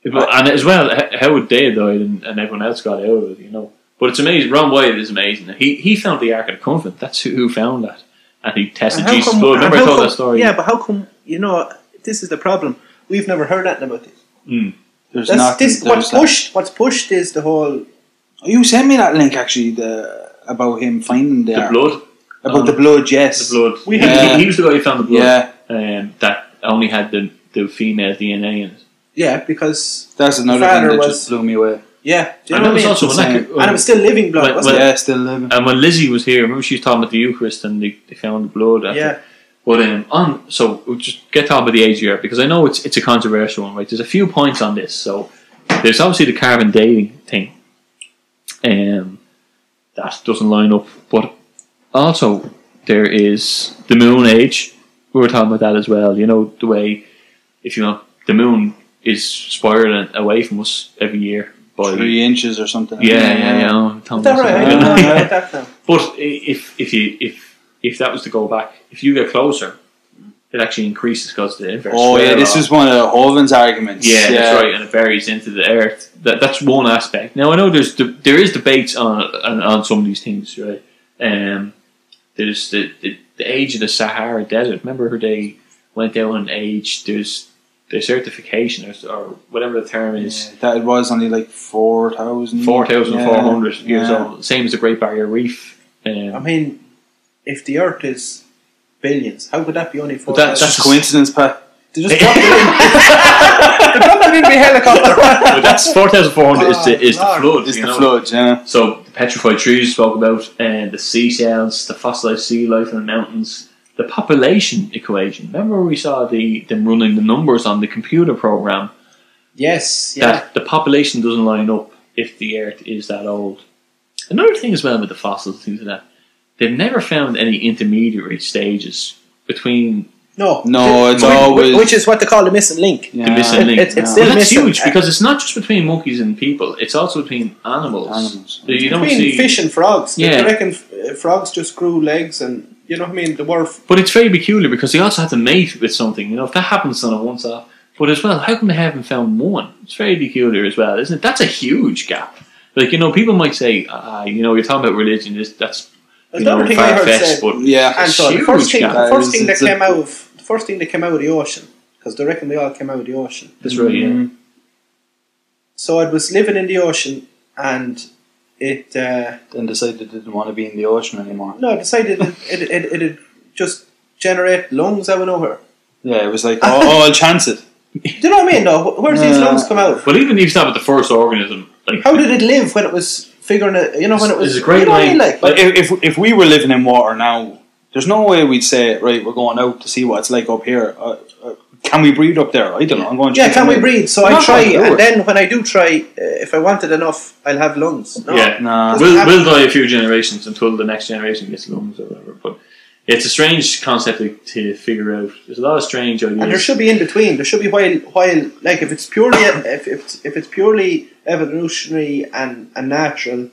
it- and as well, how how they died and, and everyone else got out of it, you know. But it's amazing. Ron Wyatt is amazing. He he found the Ark of the Covenant. That's who, who found that, and he tested And Jesus' come- blood. Remember I told come- that story? Yeah, but how come? You know, this is the problem. We've never heard anything about this. There's That's, nothing. this there's what's that- pushed. What's pushed is the whole. You sent me that link actually. The about him finding the, the ark. blood. about um, the blood. Yes, The blood. We he, he, he was the guy who found the blood. Yeah, Um, that only had the the female DNA in it. Yeah, because that's another thing that was- just blew me away. yeah, do you and know it what I was mean? also when that, and it was still living blood, When- wasn't when- it? Yeah, still living. and when Lizzie was here, remember she was talking about the Eucharist and they, they found the blood. After. Yeah, But um, on so we'll just get on with the age year because I know it's it's a controversial one, right? There's a few points on this. So there's obviously the carbon dating thing, um, that doesn't line up. But also there is the moon age. We were talking about that as well. You know the way if you want, the moon is spiraling away from us every year by Three inches or something. yeah yeah yeah. I'm telling is that right? I Yeah. didn't know about that. But if if you if if that was to go back, if you get closer, it actually increases because the inverse. Oh yeah, this is one of Hovind's arguments. yeah, that's right, and it buries into the earth. That that's one aspect. Now I know there's de- there is debates on, on on some of these things, right? Um, there's the, the the age of the Sahara Desert. Remember how they went down in age? There's desertification or, or whatever the term is. Yeah, that it was only like four thousand. Four thousand four hundred Yeah, years yeah. old, same as the Great Barrier Reef. Um, I mean, if the Earth is billions, how could that be only four? That- that's just coincidence, Pat. they just dropped it in. they dropped it in the helicopter. but that's four thousand four hundred is the is the Oh, flood. It's you the know? flood, yeah. So the petrified trees you spoke about, and the seashells, the fossilized sea life in the mountains, the population equation. Remember we saw the them running the numbers on the computer program yes, yeah. that the population doesn't line up if the Earth is that old. Another thing as well with the fossils, things like that, they've never found any intermediary stages between No, No, it's which, always- which is what they call the missing link. yeah. the missing link. it's- it's And still that's missing. huge because it's not just between monkeys and people; it's also between animals. Animals. You don't Between see, fish and frogs, Yeah. I reckon uh, frogs just grew legs, and you know what I mean. The were But it's very peculiar because they also have to mate with something. You know, if that happens on a once off. But as well, how come they haven't found one? It's very peculiar as well, isn't it? That's a huge gap. Like you know, people might say, ah, you know, you're talking about religion. This that's you another know thing I heard fetched, said. but Yeah. And so the first thing, gap. the first thing that came out of the first thing that came out of the ocean, because they reckon they all came out of the ocean. That's right. Yeah. Mm. So I was living in the ocean, and it uh, Then decided they didn't want to be in the ocean anymore. no, I decided it it it it'd just generate lungs out of nowhere. Yeah, it was like, oh, oh I'll chance it. Do you know what I mean? No, where does these Yeah. lungs come out? Well, even if you start with the first organism, like How did it live when it was figuring it? You know when it was. It's a great you know what I mean? line. Like, Like if, if if we were living in water now, there's no way we'd say, right, we're going out to see what it's like up here. Uh, uh, can we breathe up there? I don't know. I'm going. to yeah, check can we out. breathe? So I try, going to do and then when I do try, uh, if I want it enough, I'll have lungs. No. yeah, Nah. We'll we'll die a few generations until the next generation gets lungs or whatever. But it's a strange concept to, to figure out. There's a lot of strange ideas. And there should be in between. There should be while while like if it's purely if if, if it's purely evolutionary and, and natural,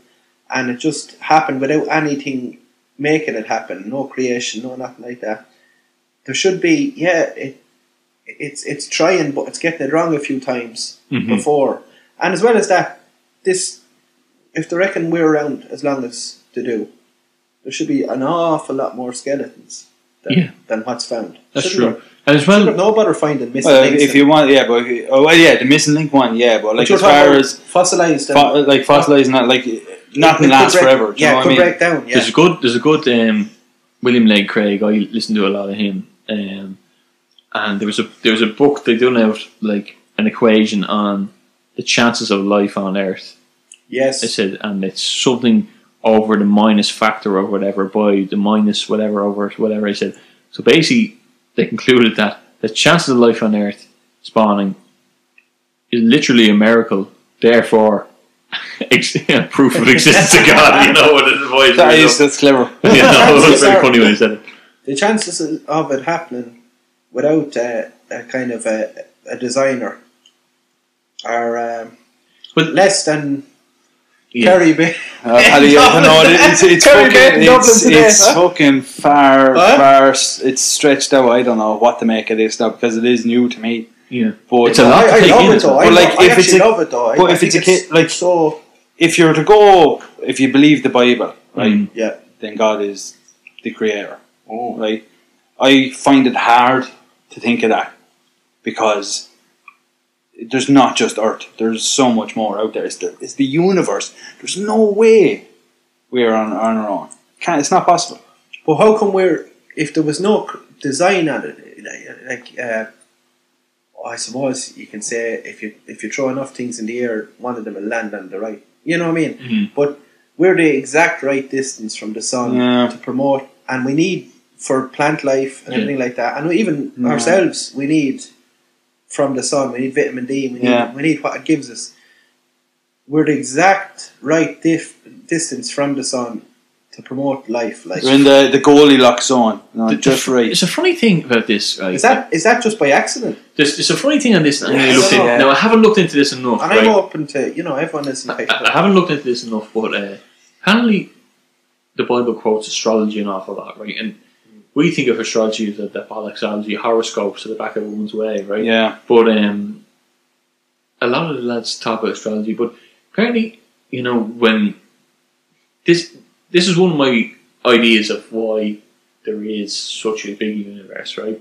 and it just happened without anything making it happen, no creation, no nothing like that. There should be yeah it it's it's trying but it's getting it wrong a few times Mhm. before, and as well as that, this if they reckon we're around as long as to do, there should be an awful lot more skeletons than, Yeah. than what's found. That's Shouldn't true. And as well, have no bother finding missing Well, links. if you want, yeah, but if you- oh well, yeah, the missing link one, yeah, but But like you're as far as fossilized, fo- like fossilizing that, like nothing it could lasts break- forever. Do yeah, you know it what could I mean? break down. Yeah, there's a good there's a good um, William Lane Craig. I listen to a lot of him. Um, and there was a there was a book they done out like an equation on the chances of life on Earth. yes, They said, and it's something over the minus factor or whatever by the minus whatever over whatever. I said. So basically, they concluded that the chances of life on Earth spawning is literally a miracle. Therefore, ex- proof of existence of God. You know what it was. That is that's clever. you know, it was very funny when he said it. the chances of it happening without uh, a kind of a, a designer are um, But- less than Yeah. Kerry Bay. Uh, Paddy, I don't. It's it's fucking it's, today, it's huh? fucking far Huh? far. It's stretched out. I don't know what to make of this now because it is new to me. Yeah. But It's a lot to I, I love it though. well. I, like, I if it's actually a- love it though. I, but I if it's think a kid- like- so, if you're to go, if you believe the Bible, right, Mm. yeah. then God is the creator, Oh. right? I find it hard to think of that because there's not just Earth. There's so much more out there. It's the, it's the universe. There's no way we're on, on our own. Can't, it's not possible. But how come we're if there was no design on it, like uh, I suppose you can say if you if you throw enough things in the air, one of them will land on the right. You know what I mean? Mhm. But we're the exact right distance from the sun Yeah. to promote, and we need for plant life and Yeah. everything like that, and even Yeah. ourselves we need from the sun. We need vitamin D. We need Yeah. we need what it gives us. We're the exact right dif- distance from the sun to promote life. Like We're in the, the Goldilocks zone. You know, The- just the- right. It's a funny thing about this. Right? Is that is that just by accident? There's, there's a funny thing on this. And I Yes. looked in, Now I haven't looked into this enough. And right? I'm open to you know everyone is I, infected. I haven't looked into this enough, but uh, apparently the Bible quotes astrology an awful lot, right? And we think of astrology as the, a diabolicology, horoscopes at the back of a woman's way, right? Yeah. But um, a lot of the lads talk about astrology, but apparently, you know, when this this is one of my ideas of why there is such a big universe, right?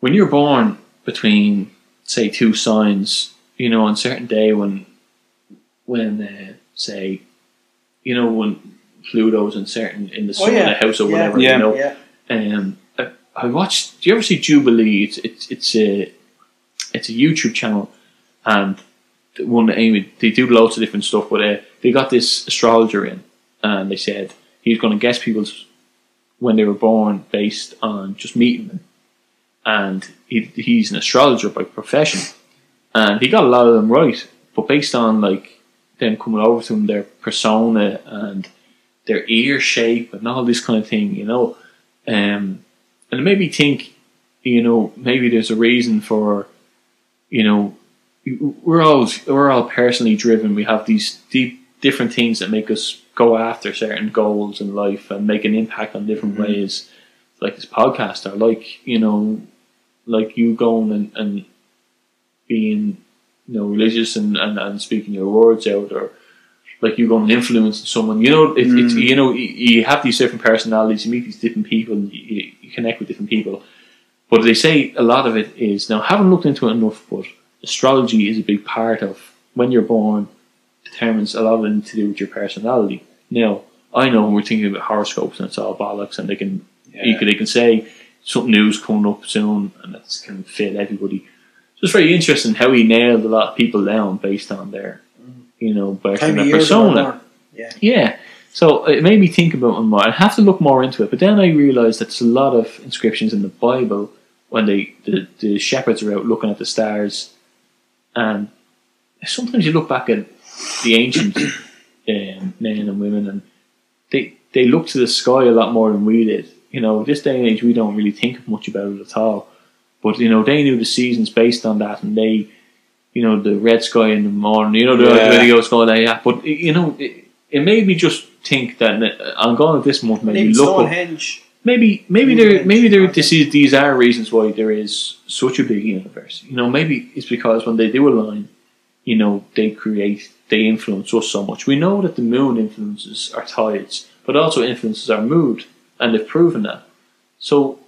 When you're born between say two signs, you know, on a certain day when when uh, say, you know, when Pluto's in certain in the Oh, yeah. in the house or Yeah. whatever, Yeah. you know. Um, I, I watched. Do you ever see Jubilee? It's it's it's a it's a YouTube channel, and one Amy they do loads of different stuff. But uh, they got this astrologer in, and they said he's going to guess people's when they were born based on just meeting them, and he, he's an astrologer by profession, and he got a lot of them right. But based on like them coming over to him, their persona and their ear shape and all this kind of thing, you know. Um, and maybe think, you know, maybe there's a reason for, you know, we're all we're all personally driven. We have these deep different things that make us go after certain goals in life and make an impact on different Mhm. ways, like this podcast or like you know, like you going and, and being you know religious and, and, and speaking your words out or like you're going and influence someone. You know, it, it's Mm. you know you, you have these different personalities. You meet these different people. You, you connect with different people. But they say a lot of it is now. Haven't looked into it enough, but astrology is a big part of when you're born. Determines a lot of it to do with your personality. Now, I know when we're thinking about horoscopes and it's all bollocks, and they can you could, they can say something new's coming up soon, and that's can fit everybody. So it's very interesting how he nailed a lot of people down based on their, you know, Time of persona. Yeah. Yeah. So it made me think about it more. I have to look more into it. But then I realised that there's a lot of inscriptions in the Bible when they the, the shepherds are out looking at the stars, and sometimes you look back at the ancient um, men and women, and they they look to the sky a lot more than we did. You know, this day and age, we don't really think much about it at all. But you know, they knew the seasons based on that, and they, you know, the red sky in the morning. You know, the Yeah. radio sky like that. But you know, it, it made me just think that uh, I'm going this month. And Maybe even look up Stonehenge. maybe maybe Maybe there maybe there this is these are reasons why there is such a big universe. You know, maybe it's because when they do align, you know, they create they influence us so much. We know that the moon influences our tides, but also influences our mood, and they've proven that. So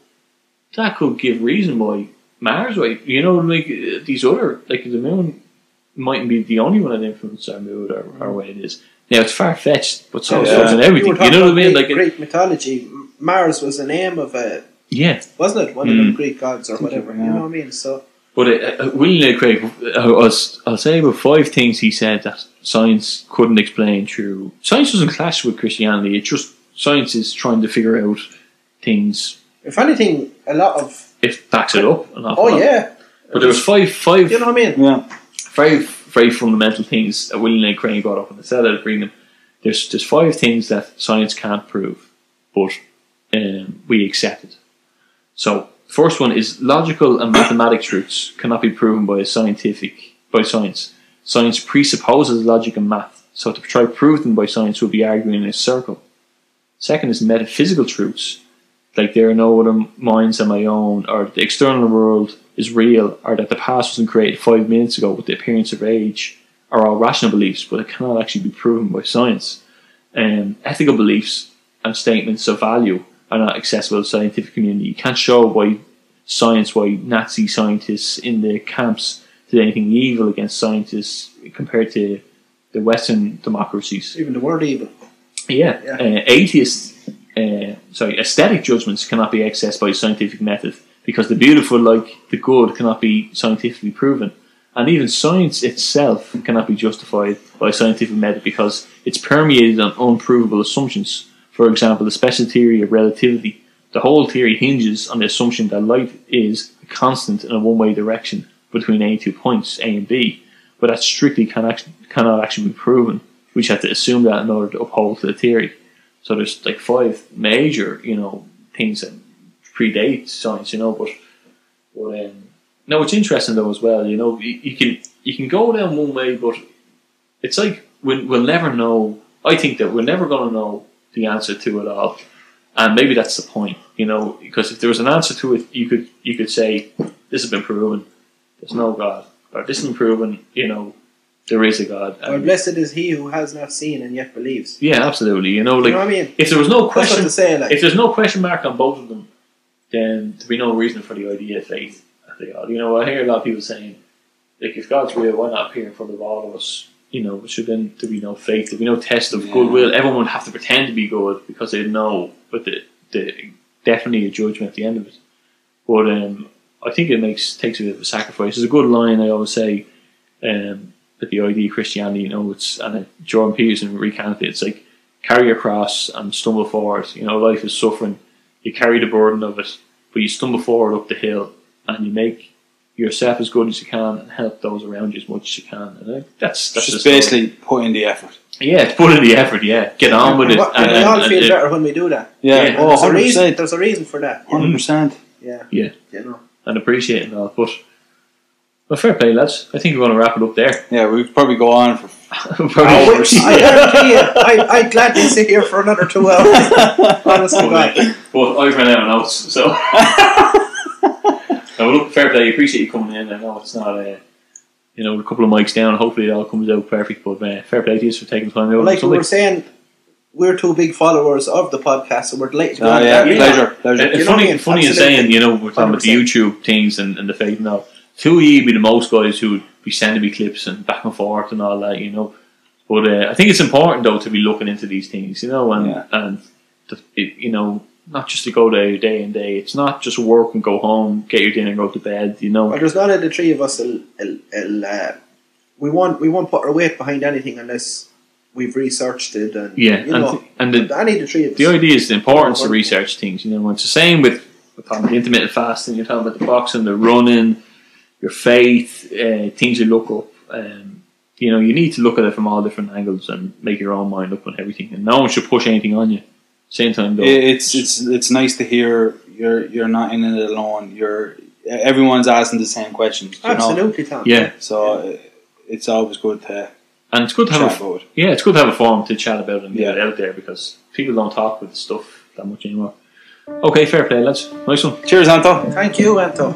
that could give reason why Mars, why you know, like these other like the moon mightn't be the only one that influences our mood or our way it is. Now it's far fetched, but so Yeah. in everything. You, You know what I mean? about Like Greek mythology. Mars was the name of a, yeah. wasn't it? One of Mm. the Greek gods or whatever. You know what I mean? So But uh, uh, William Craig, uh, I'll, I'll say about five things he said that science couldn't explain through. Science doesn't clash with Christianity. It's just science is trying to figure out things. if anything, a lot of If backs it up. An awful oh lot. yeah, But there was five, five you know what I mean? Yeah. very, very fundamental things that William Lane Craig brought up, and instead of bring them, there's there's five things that science can't prove, but um, we accept it. So, first one is logical and mathematic truths cannot be proven by a scientific by science. Science presupposes logic and math, so to try to prove them by science would be arguing in a circle. Second is metaphysical truths, like there are no other minds than my own, or the external world is real, or that the past wasn't created five minutes ago with the appearance of age, are all rational beliefs, but it cannot actually be proven by science. Um, ethical beliefs and statements of value are not accessible to the scientific community. You can't show why science, why Nazi scientists in the camps did anything evil against scientists compared to the Western democracies. Even the word evil. Yeah, Yeah. Uh, atheists, uh, sorry, aesthetic judgments cannot be accessed by scientific method because the beautiful, like the good, cannot be scientifically proven, and even science itself cannot be justified by scientific method because it's permeated on unprovable assumptions. For example, the special theory of relativity. The whole theory hinges on the assumption that light is a constant in a one-way direction between any two points, A and B, but that strictly can cannot actually be proven. We just have to assume that in order to uphold the theory. So there's like five major, you know, things that predate science, you know, but, but um, no, it's interesting though as well. You know, you, you can you can go down one way, but it's like we'll, we'll never know. I think that we're never going to know the answer to it all, and maybe that's the point. You know, because if there was an answer to it, you could you could say this has been proven. There's no God, or this has been proven. You know, there is a God. Or blessed is he who has not seen and yet believes. yeah, absolutely. You know, you like know what I mean? if there was no question, say. Like if there's no question mark on both of them, then there'd be no reason for the idea of faith at the God. You know, I hear a lot of people saying, like if God's real, why not appear in front of all of us? You know, should then there be no faith, there be no test of Yeah. goodwill. Everyone would have to pretend to be good because they know, but the, the definitely a judgment at the end of it. But um, I think it makes takes a bit of a sacrifice. It's a good line I always say um, with the idea of Christianity. You know, it's and uh, Jordan Peterson recanted it. It's like carry your cross and stumble forward. You know, life is suffering. You carry the burden of it, but you stumble forward up the hill and you make yourself as good as you can and help those around you as much as you can. And that's that's Just the basically put in the effort. yeah, it's put in the effort. Yeah, get on with it. And, And, we and- all and feel it- better when we do that. Yeah, Yeah. oh, there's, a 100%. reason, there's a reason for that. 100%. Yeah. Yeah. You know. and appreciate it all. But well, fair play, lads. I think we're going to wrap it up there. Yeah, we'd probably go on for. Probably- Oh, wait, I guarantee you, I, I'd gladly sit here for another two hours. Honest to God. but I've run out of notes, so. no, look, fair play. Appreciate you coming in. I know it's not, uh, you know, a couple of mics down. Hopefully, it all comes out perfect. But uh, fair play to you for taking time out. Like we were saying, we're two big followers of the podcast, so we're delighted to be Oh, on yeah, pleasure, pleasure. It's You funny, what funny as Absolutely. saying, you know, we're talking about the YouTube things and, and the faith and all. Two of you be the most guys who would be sending me clips and back and forth and all that, you know. But uh, I think it's important though to be looking into these things, you know, and Yeah. and the, it, you know, not just to go there day and day. It's not just work and go home, get your dinner, and go to bed. You know, Well, there's not of the three of us. will will uh, we won't we won't put our weight behind anything unless we've researched it and yeah, you and, know. th- and the, any of the three of us. the idea is the importance to research things. You know, it's the same with we're talking about intermittent fasting. You're talking about the boxing, the running, your faith, uh, things you look up. Um, you know, you need to look at it from all different angles and make your own mind up on everything. And no one should push anything on you. Same time though, It's it's it's nice to hear you're you're not in it alone. You're everyone's asking the same questions. You know? Absolutely, Tom. yeah, So uh, it's always good to and it's good to have a, about yeah, it's good to have a forum to chat about and get Yeah. it out there because people don't talk with stuff that much anymore. Okay, fair play, lads. Nice one. Cheers, Anto. Thank you, Anto.